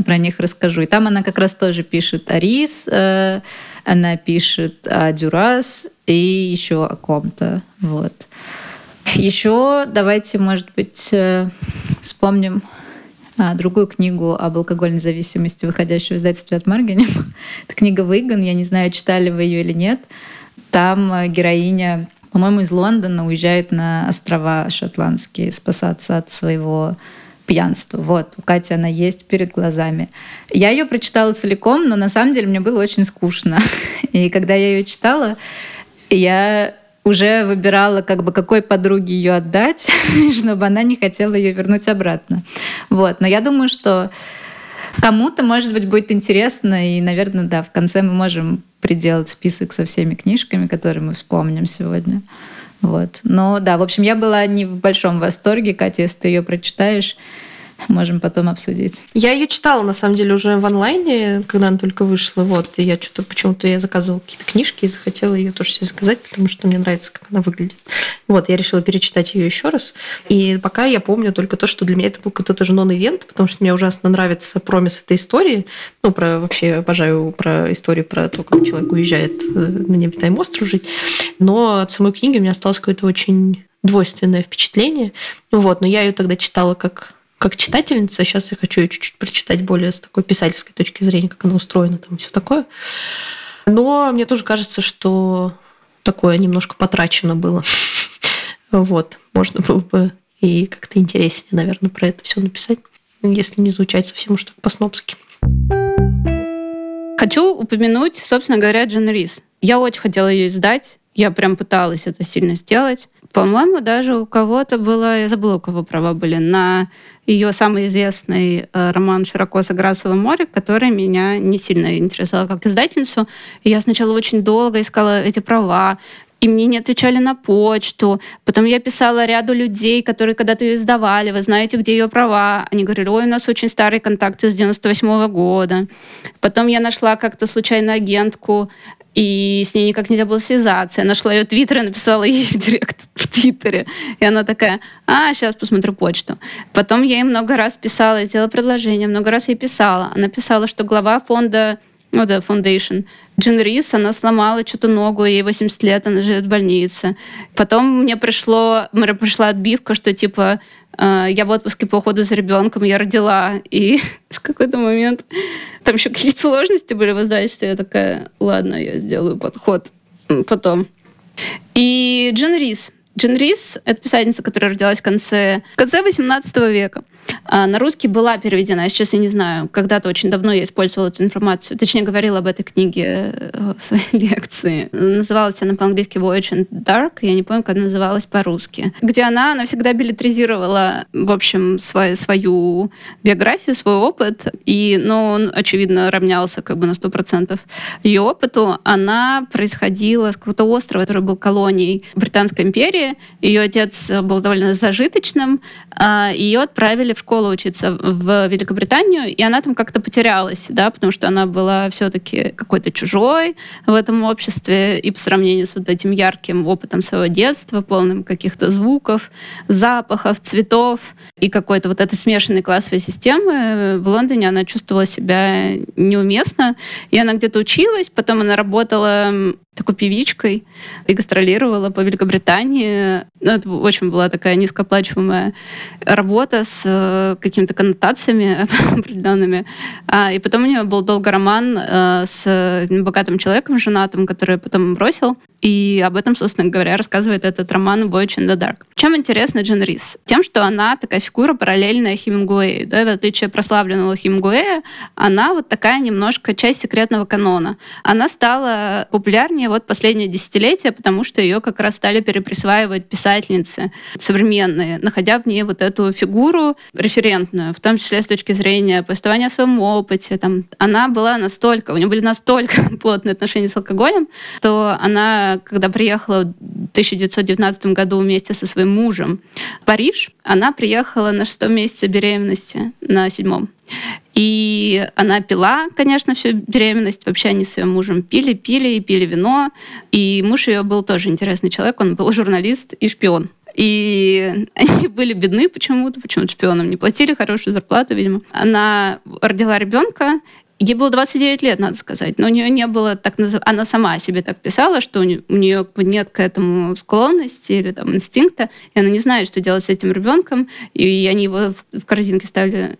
про них расскажу. И там она как раз тоже пишет о Рис, э, она пишет о Дюрас и еще о ком-то. Вот. Еще давайте, может быть, э, вспомним а, другую книгу об алкогольной зависимости, выходящую в издательстве от Маргани. Это книга «Выгон». Я не знаю, читали вы ее или нет. Там э, героиня, по-моему, из Лондона уезжает на острова шотландские спасаться от своего пьянства. Вот, у Кати она есть перед глазами. Я ее прочитала целиком, но на самом деле мне было очень скучно. И когда я ее читала, я уже выбирала, как бы какой подруге ее отдать, чтобы она не хотела ее вернуть обратно. Вот. Но я думаю, что кому-то, может быть, будет интересно, и, наверное, да, в конце мы можем приделать список со всеми книжками, которые мы вспомним сегодня. Вот. Но да, в общем, я была не в большом восторге, Катя, если ты ее прочитаешь, можем потом обсудить. Я ее читала, на самом деле, уже в онлайне, когда она только вышла. Вот, и я что-то почему-то я заказывала какие-то книжки и захотела ее тоже себе заказать, потому что мне нравится, как она выглядит. Вот, я решила перечитать ее еще раз. И пока я помню только то, что для меня это был какой-то тоже нон-ивент, потому что мне ужасно нравится промис этой истории. Ну, про вообще обожаю про историю про то, как человек уезжает э, на необитаемый остров жить. Но от самой книги у меня осталось какое-то очень двойственное впечатление. Вот, но я ее тогда читала как как читательница, сейчас я хочу ее чуть-чуть прочитать более с такой писательской точки зрения, как она устроена там и все такое. Но мне тоже кажется, что такое немножко потрачено было. Вот, можно было бы и как-то интереснее, наверное, про это все написать, если не звучать совсем уж так по-снопски. Хочу упомянуть, собственно говоря, Джен Рис. Я очень хотела ее издать, я прям пыталась это сильно сделать. По-моему, даже у кого-то было, я забыла, у кого права были, на ее самый известный э, роман «Широко за Грасово море», который меня не сильно интересовал как издательницу. И я сначала очень долго искала эти права, и мне не отвечали на почту. Потом я писала ряду людей, которые когда-то ее издавали, вы знаете, где ее права. Они говорили, ой, у нас очень старые контакты с 98 -го года. Потом я нашла как-то случайно агентку и с ней никак нельзя было связаться. Я нашла ее твиттер и написала ей в директ в твиттере. И она такая, а, сейчас посмотрю почту. Потом я ей много раз писала, сделала предложение, много раз ей писала. Она писала, что глава фонда ну да, Foundation. Джин Рис, она сломала что-то ногу, ей 80 лет, она живет в больнице. Потом мне пришло, мне пришла отбивка, что типа я в отпуске по уходу за ребенком, я родила, и в какой-то момент там еще какие-то сложности были в издательстве. Я такая, ладно, я сделаю подход потом. И Джин Рис. Джин Рис — это писательница, которая родилась в конце, в конце 18 века. А на русский была переведена, я сейчас я не знаю, когда-то очень давно я использовала эту информацию, точнее говорила об этой книге э, в своей лекции. Называлась она по-английски Voyage in Dark, я не помню, как она называлась по-русски, где она навсегда билетризировала, в общем, свою, свою биографию, свой опыт, и, ну, он, очевидно, равнялся как бы на 100% ее опыту. Она происходила с какого-то острова, который был колонией Британской империи, Ее отец был довольно зажиточным. А, ее отправили в школу учиться в Великобританию, и она там как-то потерялась, да, потому что она была все-таки какой-то чужой в этом обществе, и по сравнению с вот этим ярким опытом своего детства, полным каких-то звуков, запахов, цветов и какой-то вот этой смешанной классовой системы, в Лондоне она чувствовала себя неуместно, и она где-то училась, потом она работала такой певичкой и гастролировала по Великобритании. Ну, это очень была такая низкооплачиваемая работа с э, какими-то коннотациями определенными. А, и потом у нее был долго роман э, с богатым человеком, женатым, который потом бросил. И об этом, собственно говоря, рассказывает этот роман «Voyage in the Dark». Чем интересна Джин Рис? Тем, что она такая фигура параллельная Хемингуэю. Да, в отличие от прославленного Хемингуэя, она вот такая немножко часть секретного канона. Она стала популярнее вот последнее десятилетие, потому что ее как раз стали переприсваивать писательницы современные, находя в ней вот эту фигуру референтную, в том числе с точки зрения повествования о своем опыте. Там, она была настолько, у нее были настолько плотные отношения с алкоголем, что она когда приехала в 1919 году вместе со своим мужем в Париж, она приехала на шестом месяце беременности, на седьмом. И она пила, конечно, всю беременность. Вообще они с своим мужем пили, пили и пили вино. И муж ее был тоже интересный человек. Он был журналист и шпион. И они были бедны почему-то, почему-то шпионам не платили хорошую зарплату, видимо. Она родила ребенка, Ей было 29 лет, надо сказать, но у нее не было так назыв... Она сама о себе так писала, что у нее нет к этому склонности или там инстинкта, и она не знает, что делать с этим ребенком, и они его в корзинке ставили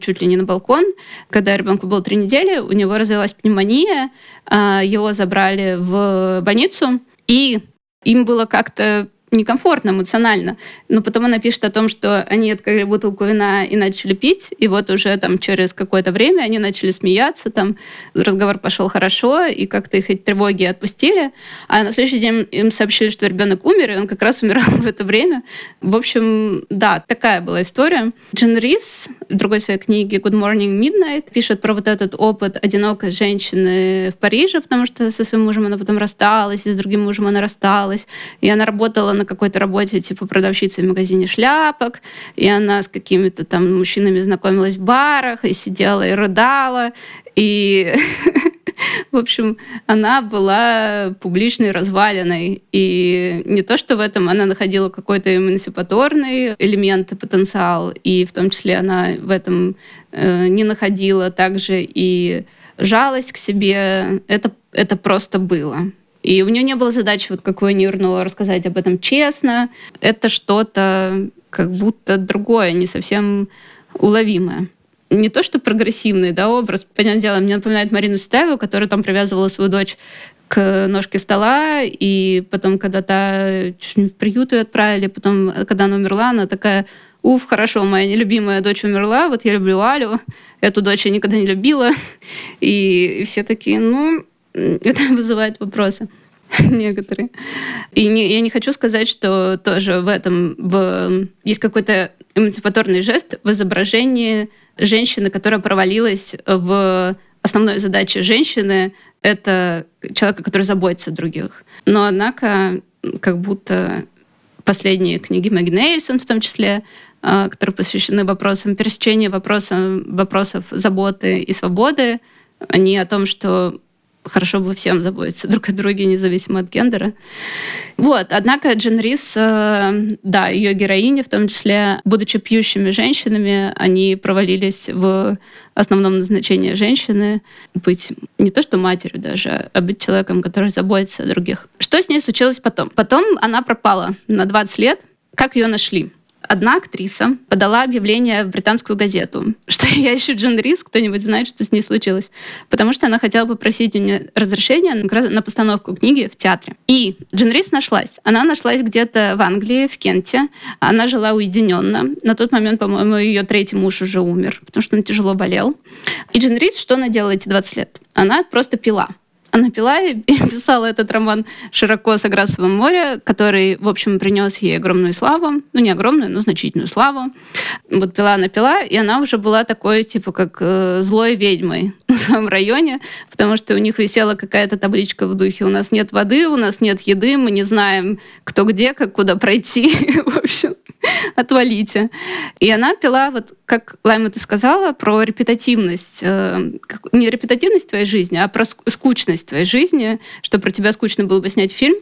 чуть ли не на балкон. Когда ребенку было три недели, у него развилась пневмония, а, его забрали в больницу, и им было как-то некомфортно эмоционально. Но потом она пишет о том, что они открыли бутылку вина и начали пить, и вот уже там через какое-то время они начали смеяться, там разговор пошел хорошо, и как-то их эти тревоги отпустили. А на следующий день им сообщили, что ребенок умер, и он как раз умирал в это время. В общем, да, такая была история. Джин Рис в другой своей книге «Good Morning Midnight» пишет про вот этот опыт одинокой женщины в Париже, потому что со своим мужем она потом рассталась, и с другим мужем она рассталась, и она работала на какой-то работе типа продавщицы в магазине шляпок, и она с какими-то там мужчинами знакомилась в барах, и сидела и рыдала, и в общем, она была публичной развалиной. И не то, что в этом она находила какой-то эмансипаторный элемент и потенциал, и в том числе она в этом э, не находила также и жалость к себе. Это, это просто было. И у нее не было задачи, вот как вы нырнула, рассказать об этом честно. Это что-то как будто другое, не совсем уловимое. Не то, что прогрессивный да, образ, понятное дело, мне напоминает Марину Сутаеву, которая там привязывала свою дочь к ножке стола, и потом, когда та в приют ее отправили, потом, когда она умерла, она такая, уф, хорошо, моя нелюбимая дочь умерла, вот я люблю Алю, эту дочь я никогда не любила. И все такие, ну, это вызывает вопросы некоторые. И не, я не хочу сказать, что тоже в этом в, есть какой-то эмансипаторный жест в изображении женщины, которая провалилась в основной задаче женщины — это человека, который заботится о других. Но, однако, как будто последние книги Мэгги Нельсон, в том числе, а, которые посвящены вопросам пересечения вопросам, вопросов заботы и свободы, они о том, что хорошо бы всем заботиться друг о друге, независимо от гендера. Вот, однако Джин Рис, э, да, ее героини, в том числе, будучи пьющими женщинами, они провалились в основном назначении женщины быть не то что матерью даже, а быть человеком, который заботится о других. Что с ней случилось потом? Потом она пропала на 20 лет. Как ее нашли? Одна актриса подала объявление в британскую газету, что я ищу Джин Рис, кто-нибудь знает, что с ней случилось. Потому что она хотела попросить у нее разрешения на постановку книги в театре. И Джин Рис нашлась. Она нашлась где-то в Англии, в Кенте. Она жила уединенно. На тот момент, по-моему, ее третий муж уже умер, потому что он тяжело болел. И Джин Рис, что она делала эти 20 лет? Она просто пила Она пила и писала этот роман «Широко с Аграсовым море», который, в общем, принес ей огромную славу. Ну, не огромную, но значительную славу. Вот пила она пила, и она уже была такой, типа, как э, злой ведьмой в своем районе, потому что у них висела какая-то табличка в духе «У нас нет воды, у нас нет еды, мы не знаем, кто где, как куда пройти». в общем, отвалите. И она пила, вот как Лайма ты сказала, про репетативность. Э, не репетативность твоей жизни, а про скучность твоей жизни, что про тебя скучно было бы снять фильм.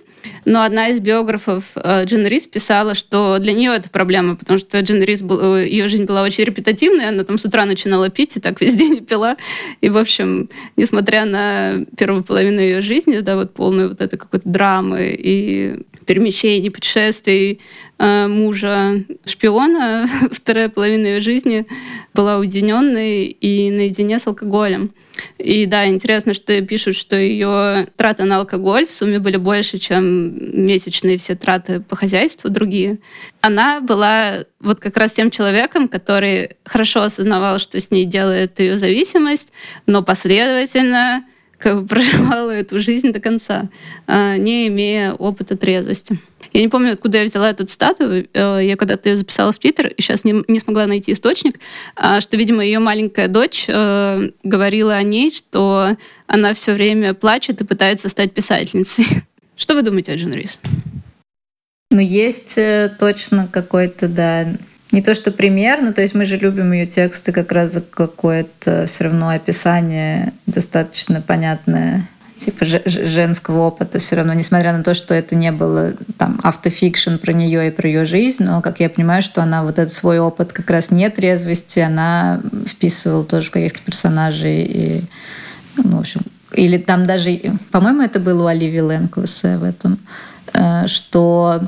Но одна из биографов э, Джин Рис писала, что для нее это проблема, потому что Джин Рис, был, э, ее жизнь была очень репетативной, она там с утра начинала пить и так весь день пила. И, в общем, несмотря на первую половину ее жизни, да, вот полную вот этой какой-то драмы и перемещений, путешествий мужа шпиона, вторая половина ее жизни была уединенной и наедине с алкоголем. И да, интересно, что пишут, что ее траты на алкоголь в сумме были больше, чем месячные все траты по хозяйству другие. Она была вот как раз тем человеком, который хорошо осознавал, что с ней делает ее зависимость, но последовательно как бы проживала эту жизнь до конца, а, не имея опыта трезвости. Я не помню, откуда я взяла эту статую. Э, я когда-то ее записала в Твиттер, и сейчас не, не смогла найти источник, а, что, видимо, ее маленькая дочь э, говорила о ней, что она все время плачет и пытается стать писательницей. Что вы думаете о Джон Рис? Ну, есть э, точно какой-то, да, не то что пример, но то есть мы же любим ее тексты как раз за какое-то все равно описание достаточно понятное типа женского опыта все равно, несмотря на то, что это не было там автофикшн про нее и про ее жизнь, но как я понимаю, что она вот этот свой опыт как раз нет резвости, она вписывала тоже в каких-то персонажей и, ну, в общем, или там даже, по-моему, это было у Оливии Лэнг в этом, э, что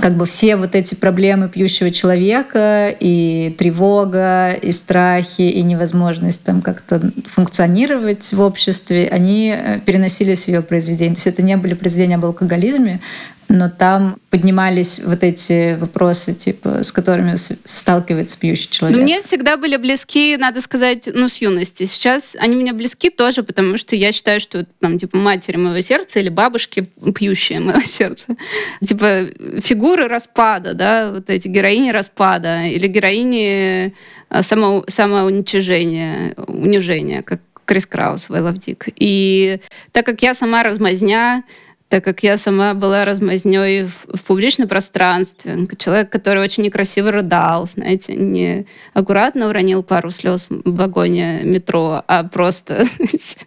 как бы все вот эти проблемы пьющего человека и тревога, и страхи, и невозможность там как-то функционировать в обществе, они э, переносились в ее произведения. То есть это не были произведения об алкоголизме, но там поднимались вот эти вопросы, типа, с которыми сталкивается пьющий человек. Мне всегда были близки, надо сказать, ну, с юности. Сейчас они мне близки тоже, потому что я считаю, что там, типа, матери моего сердца или бабушки пьющие моего сердца. Типа, фигуры распада, да, вот эти героини распада или героини а, само, самоуничижения, унижения, как Крис Краус в I Love Dick. И так как я сама размазня, так как я сама была размазней в, в публичном пространстве. Человек, который очень некрасиво рыдал, знаете, не аккуратно уронил пару слез в вагоне метро, а просто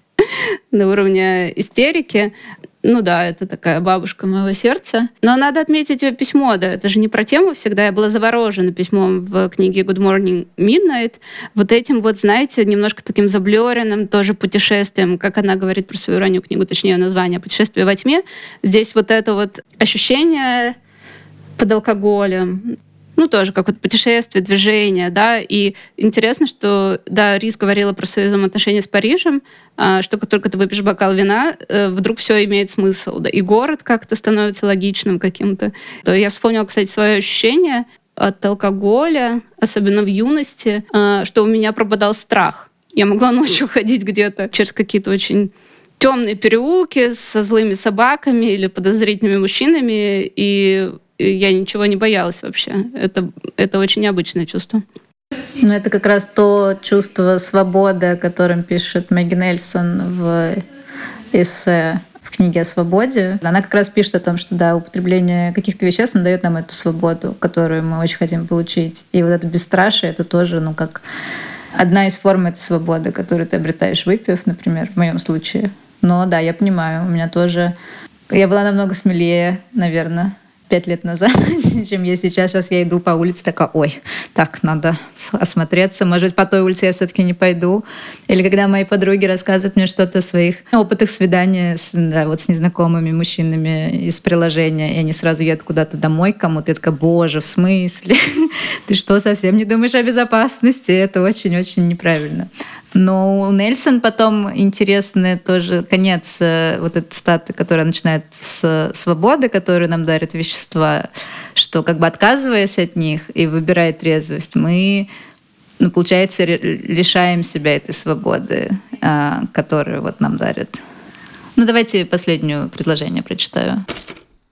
на уровне истерики. Ну да, это такая бабушка моего сердца. Но надо отметить ее письмо, да, это же не про тему всегда. Я была заворожена письмом в книге Good Morning Midnight. Вот этим вот, знаете, немножко таким заблеренным тоже путешествием, как она говорит про свою раннюю книгу, точнее название «Путешествие во тьме». Здесь вот это вот ощущение под алкоголем, ну, тоже какое-то путешествие, движение, да, и интересно, что, да, Рис говорила про свои взаимоотношения с Парижем, а, что как только ты выпьешь бокал вина, э, вдруг все имеет смысл, да, и город как-то становится логичным каким-то. То я вспомнила, кстати, свое ощущение от алкоголя, особенно в юности, а, что у меня пропадал страх. Я могла ночью ходить где-то через какие-то очень темные переулки со злыми собаками или подозрительными мужчинами, и я ничего не боялась вообще. Это, это очень необычное чувство. Ну, это как раз то чувство свободы, о котором пишет Мэгги Нельсон в эссе в книге о свободе. Она как раз пишет о том, что да, употребление каких-то веществ дает нам эту свободу, которую мы очень хотим получить. И вот это бесстрашие, это тоже, ну, как одна из форм этой свободы, которую ты обретаешь, выпив, например, в моем случае. Но да, я понимаю, у меня тоже... Я была намного смелее, наверное, пять лет назад, чем я сейчас. Сейчас я иду по улице, такая, ой, так, надо осмотреться. Может по той улице я все-таки не пойду. Или когда мои подруги рассказывают мне что-то о своих опытах свидания с, да, вот с незнакомыми мужчинами из приложения, и они сразу едут куда-то домой кому-то, я такая, боже, в смысле? Ты что, совсем не думаешь о безопасности? Это очень-очень неправильно. Но у Нельсон потом интересный тоже конец э, вот этой статы, которая начинает с свободы, которую нам дарят вещества, что как бы отказываясь от них и выбирая трезвость, мы, ну, получается, лишаем себя этой свободы, а, которую вот нам дарят Ну, давайте последнее предложение прочитаю.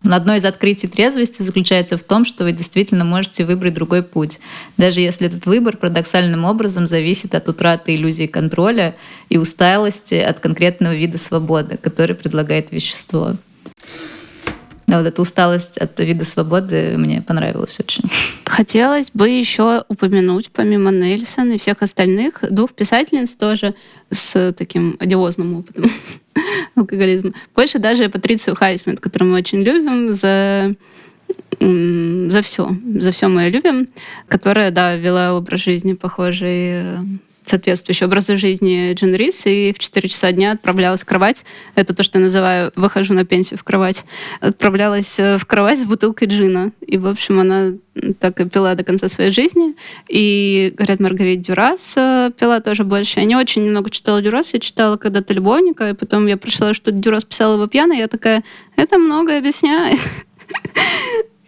Одно из открытий трезвости заключается в том, что вы действительно можете выбрать другой путь, даже если этот выбор парадоксальным образом зависит от утраты иллюзии контроля и усталости от конкретного вида свободы, который предлагает вещество. Да, вот эта усталость от вида свободы мне понравилась очень. Хотелось бы еще упомянуть, помимо Нельсон и всех остальных, двух писательниц тоже с таким одиозным опытом алкоголизма. Больше даже Патрицию Хайсмит, которую мы очень любим за за все, за все мы ее любим, которая, да, вела образ жизни похожий соответствующий образу жизни Джин Рис, и в 4 часа дня отправлялась в кровать. Это то, что я называю «выхожу на пенсию в кровать». Отправлялась э, в кровать с бутылкой джина. И, в общем, она так и пила до конца своей жизни. И, говорят, Маргарита Дюрас э, пила тоже больше. Я не очень много читала Дюрас, я читала когда-то «Любовника», и потом я прочла, что Дюрас писала его пьяной, я такая, это многое объясняет.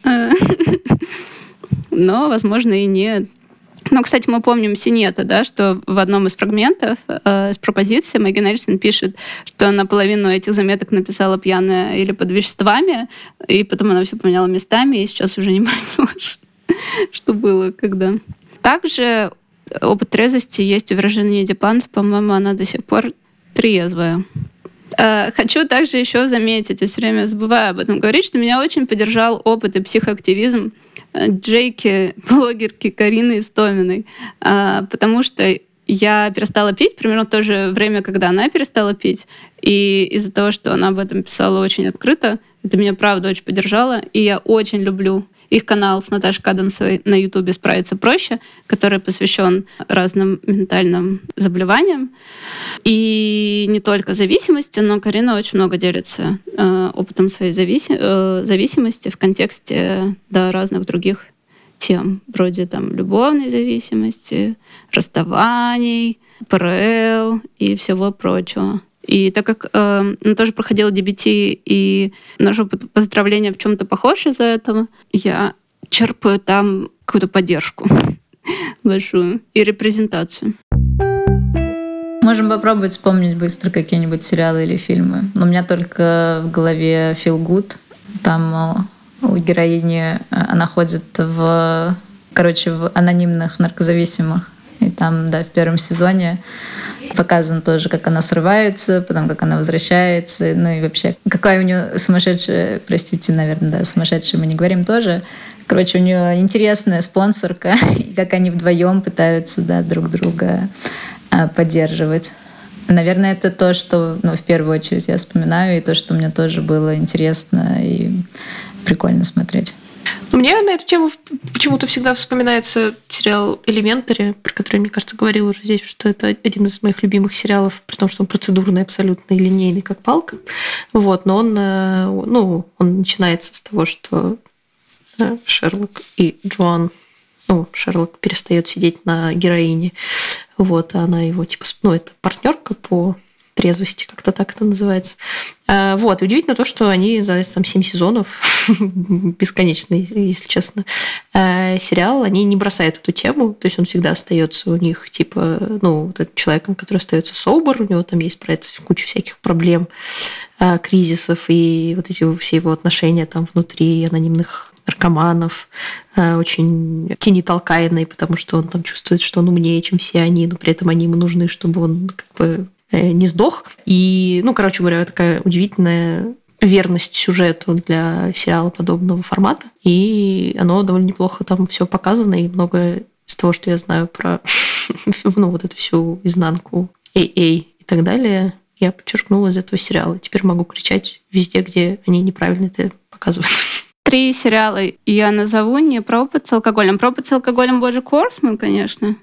Но, возможно, и нет. Ну, кстати, мы помним Синета, да, что в одном из фрагментов э, с пропозицией Мэгги Нельсон пишет, что наполовину этих заметок написала пьяная или под веществами, и потом она все поменяла местами, и сейчас уже не поймешь, что было когда. Также опыт трезвости есть у Виржинии Депант, по-моему, она до сих пор трезвая. Э, хочу также еще заметить, я все время забываю об этом говорить, что меня очень поддержал опыт и психоактивизм Э, Джейки, блогерки Карины Истоминой, а, потому что я перестала пить примерно в то же время, когда она перестала пить. И из-за того, что она об этом писала очень открыто, это меня правда очень поддержало. И я очень люблю их канал с Наташей Каденцевой на Ютубе «Справиться проще», который посвящен разным ментальным заболеваниям. И не только зависимости, но Карина очень много делится э, опытом своей зависи э, зависимости в контексте да, разных других тем, вроде там любовной зависимости, расставаний, ПРЛ и всего прочего. И так как э, она тоже проходила DBT, и наше поздравление в чем-то похож из-за этого, я черпаю там какую-то поддержку большую и репрезентацию. Можем попробовать вспомнить быстро какие-нибудь сериалы или фильмы. Но у меня только в голове Feel Good. Там э, у героини э, она ходит в, короче, в анонимных наркозависимых. И там, да, в первом сезоне Показано тоже, как она срывается, потом как она возвращается, ну и вообще, какая у нее сумасшедшая, простите, наверное, да, сумасшедшая мы не говорим тоже. Короче, у нее интересная спонсорка, и как они вдвоем пытаются да, друг друга а, поддерживать. Наверное, это то, что ну, в первую очередь я вспоминаю, и то, что мне тоже было интересно и прикольно смотреть. Мне на эту тему почему-то всегда вспоминается сериал «Элементари», про который, мне кажется, говорил уже здесь, что это один из моих любимых сериалов, при том, что он процедурный абсолютно и линейный, как палка. Вот, но он, э, ну, он начинается с того, что э, Шерлок и Джоан ну, Шерлок перестает сидеть на героине, вот, а она его, типа, ну, это партнерка по трезвости, как-то так это называется. А, вот, удивительно то, что они за там, 7 сезонов, бесконечный, если честно, а, сериал, они не бросают эту тему, то есть он всегда остается у них, типа, ну, вот этот человеком, который остается собор, у него там есть про это куча всяких проблем, а, кризисов и вот эти все его отношения там внутри анонимных наркоманов, очень тени толкаемый, потому что он там чувствует, что он умнее, чем все они, но при этом они ему нужны, чтобы он как бы не сдох. И, ну, короче говоря, такая удивительная верность сюжету для сериала подобного формата. И оно довольно неплохо там все показано, и много из того, что я знаю про ну, вот эту всю изнанку AA и так далее, я подчеркнула из этого сериала. Теперь могу кричать везде, где они неправильно это показывают. Три сериала я назову не про опыт с алкоголем. Про опыт с алкоголем Божий Корсман, конечно,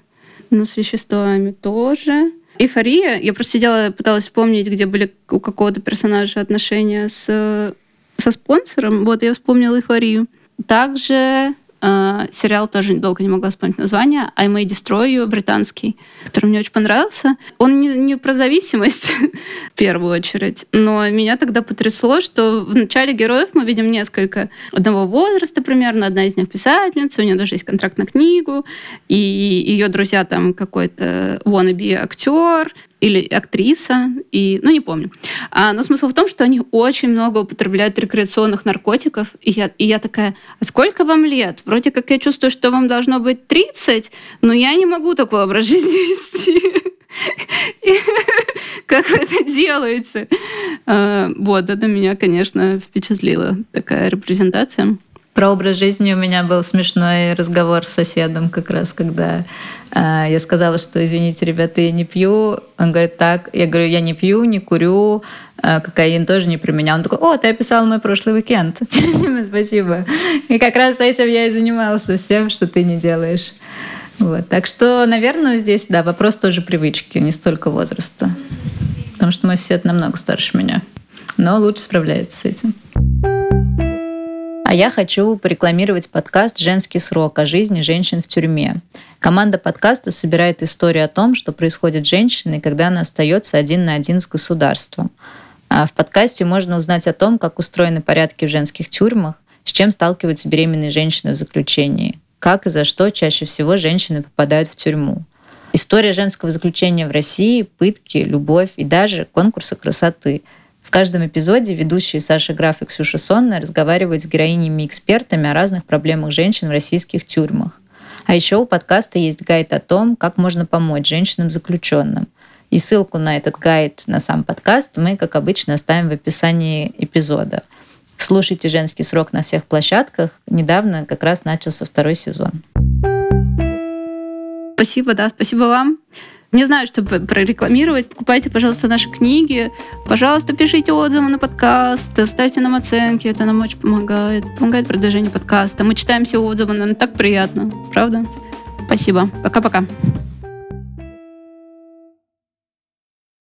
но с веществами тоже. Эйфория. Я просто сидела, пыталась вспомнить, где были у какого-то персонажа отношения с, со спонсором. Вот я вспомнила эйфорию. Также Uh, сериал тоже долго не могла вспомнить название. I May Destroy You, британский, который мне очень понравился. Он не, не про зависимость в первую очередь, но меня тогда потрясло, что в начале героев мы видим несколько одного возраста примерно. Одна из них писательница, у нее даже есть контракт на книгу, и ее друзья там какой-то wannabe актер, или актриса, и, ну, не помню. А, но смысл в том, что они очень много употребляют рекреационных наркотиков, и я, и я такая, а сколько вам лет? Вроде как я чувствую, что вам должно быть 30, но я не могу такой образ жизни вести. Как вы это делаете? А, вот, это меня, конечно, впечатлила такая репрезентация. Про образ жизни у меня был смешной разговор с соседом как раз, когда э, я сказала, что извините, ребята, я не пью. Он говорит, так. Я говорю, я не пью, не курю, э, кокаин тоже не про меня. Он такой, о, ты описал мой прошлый уикенд. Спасибо. И как раз этим я и занимался, всем, что ты не делаешь. Вот. Так что, наверное, здесь, да, вопрос тоже привычки, не столько возраста. Потому что мой сосед намного старше меня, но лучше справляется с этим. А я хочу порекламировать подкаст «Женский срок» о жизни женщин в тюрьме. Команда подкаста собирает историю о том, что происходит с женщиной, когда она остается один на один с государством. А в подкасте можно узнать о том, как устроены порядки в женских тюрьмах, с чем сталкиваются беременные женщины в заключении, как и за что чаще всего женщины попадают в тюрьму. История женского заключения в России, пытки, любовь и даже конкурсы красоты – в каждом эпизоде ведущие Саша Граф и Ксюша Сонная разговаривают с героинями и экспертами о разных проблемах женщин в российских тюрьмах. А еще у подкаста есть гайд о том, как можно помочь женщинам-заключенным. И ссылку на этот гайд, на сам подкаст мы, как обычно, оставим в описании эпизода. Слушайте «Женский срок» на всех площадках. Недавно как раз начался второй сезон. Спасибо, да, спасибо вам. Не знаю, что прорекламировать. Покупайте, пожалуйста, наши книги. Пожалуйста, пишите отзывы на подкаст, ставьте нам оценки. Это нам очень помогает. Помогает продвижению подкаста. Мы читаем все отзывы, нам так приятно. Правда? Спасибо. Пока-пока.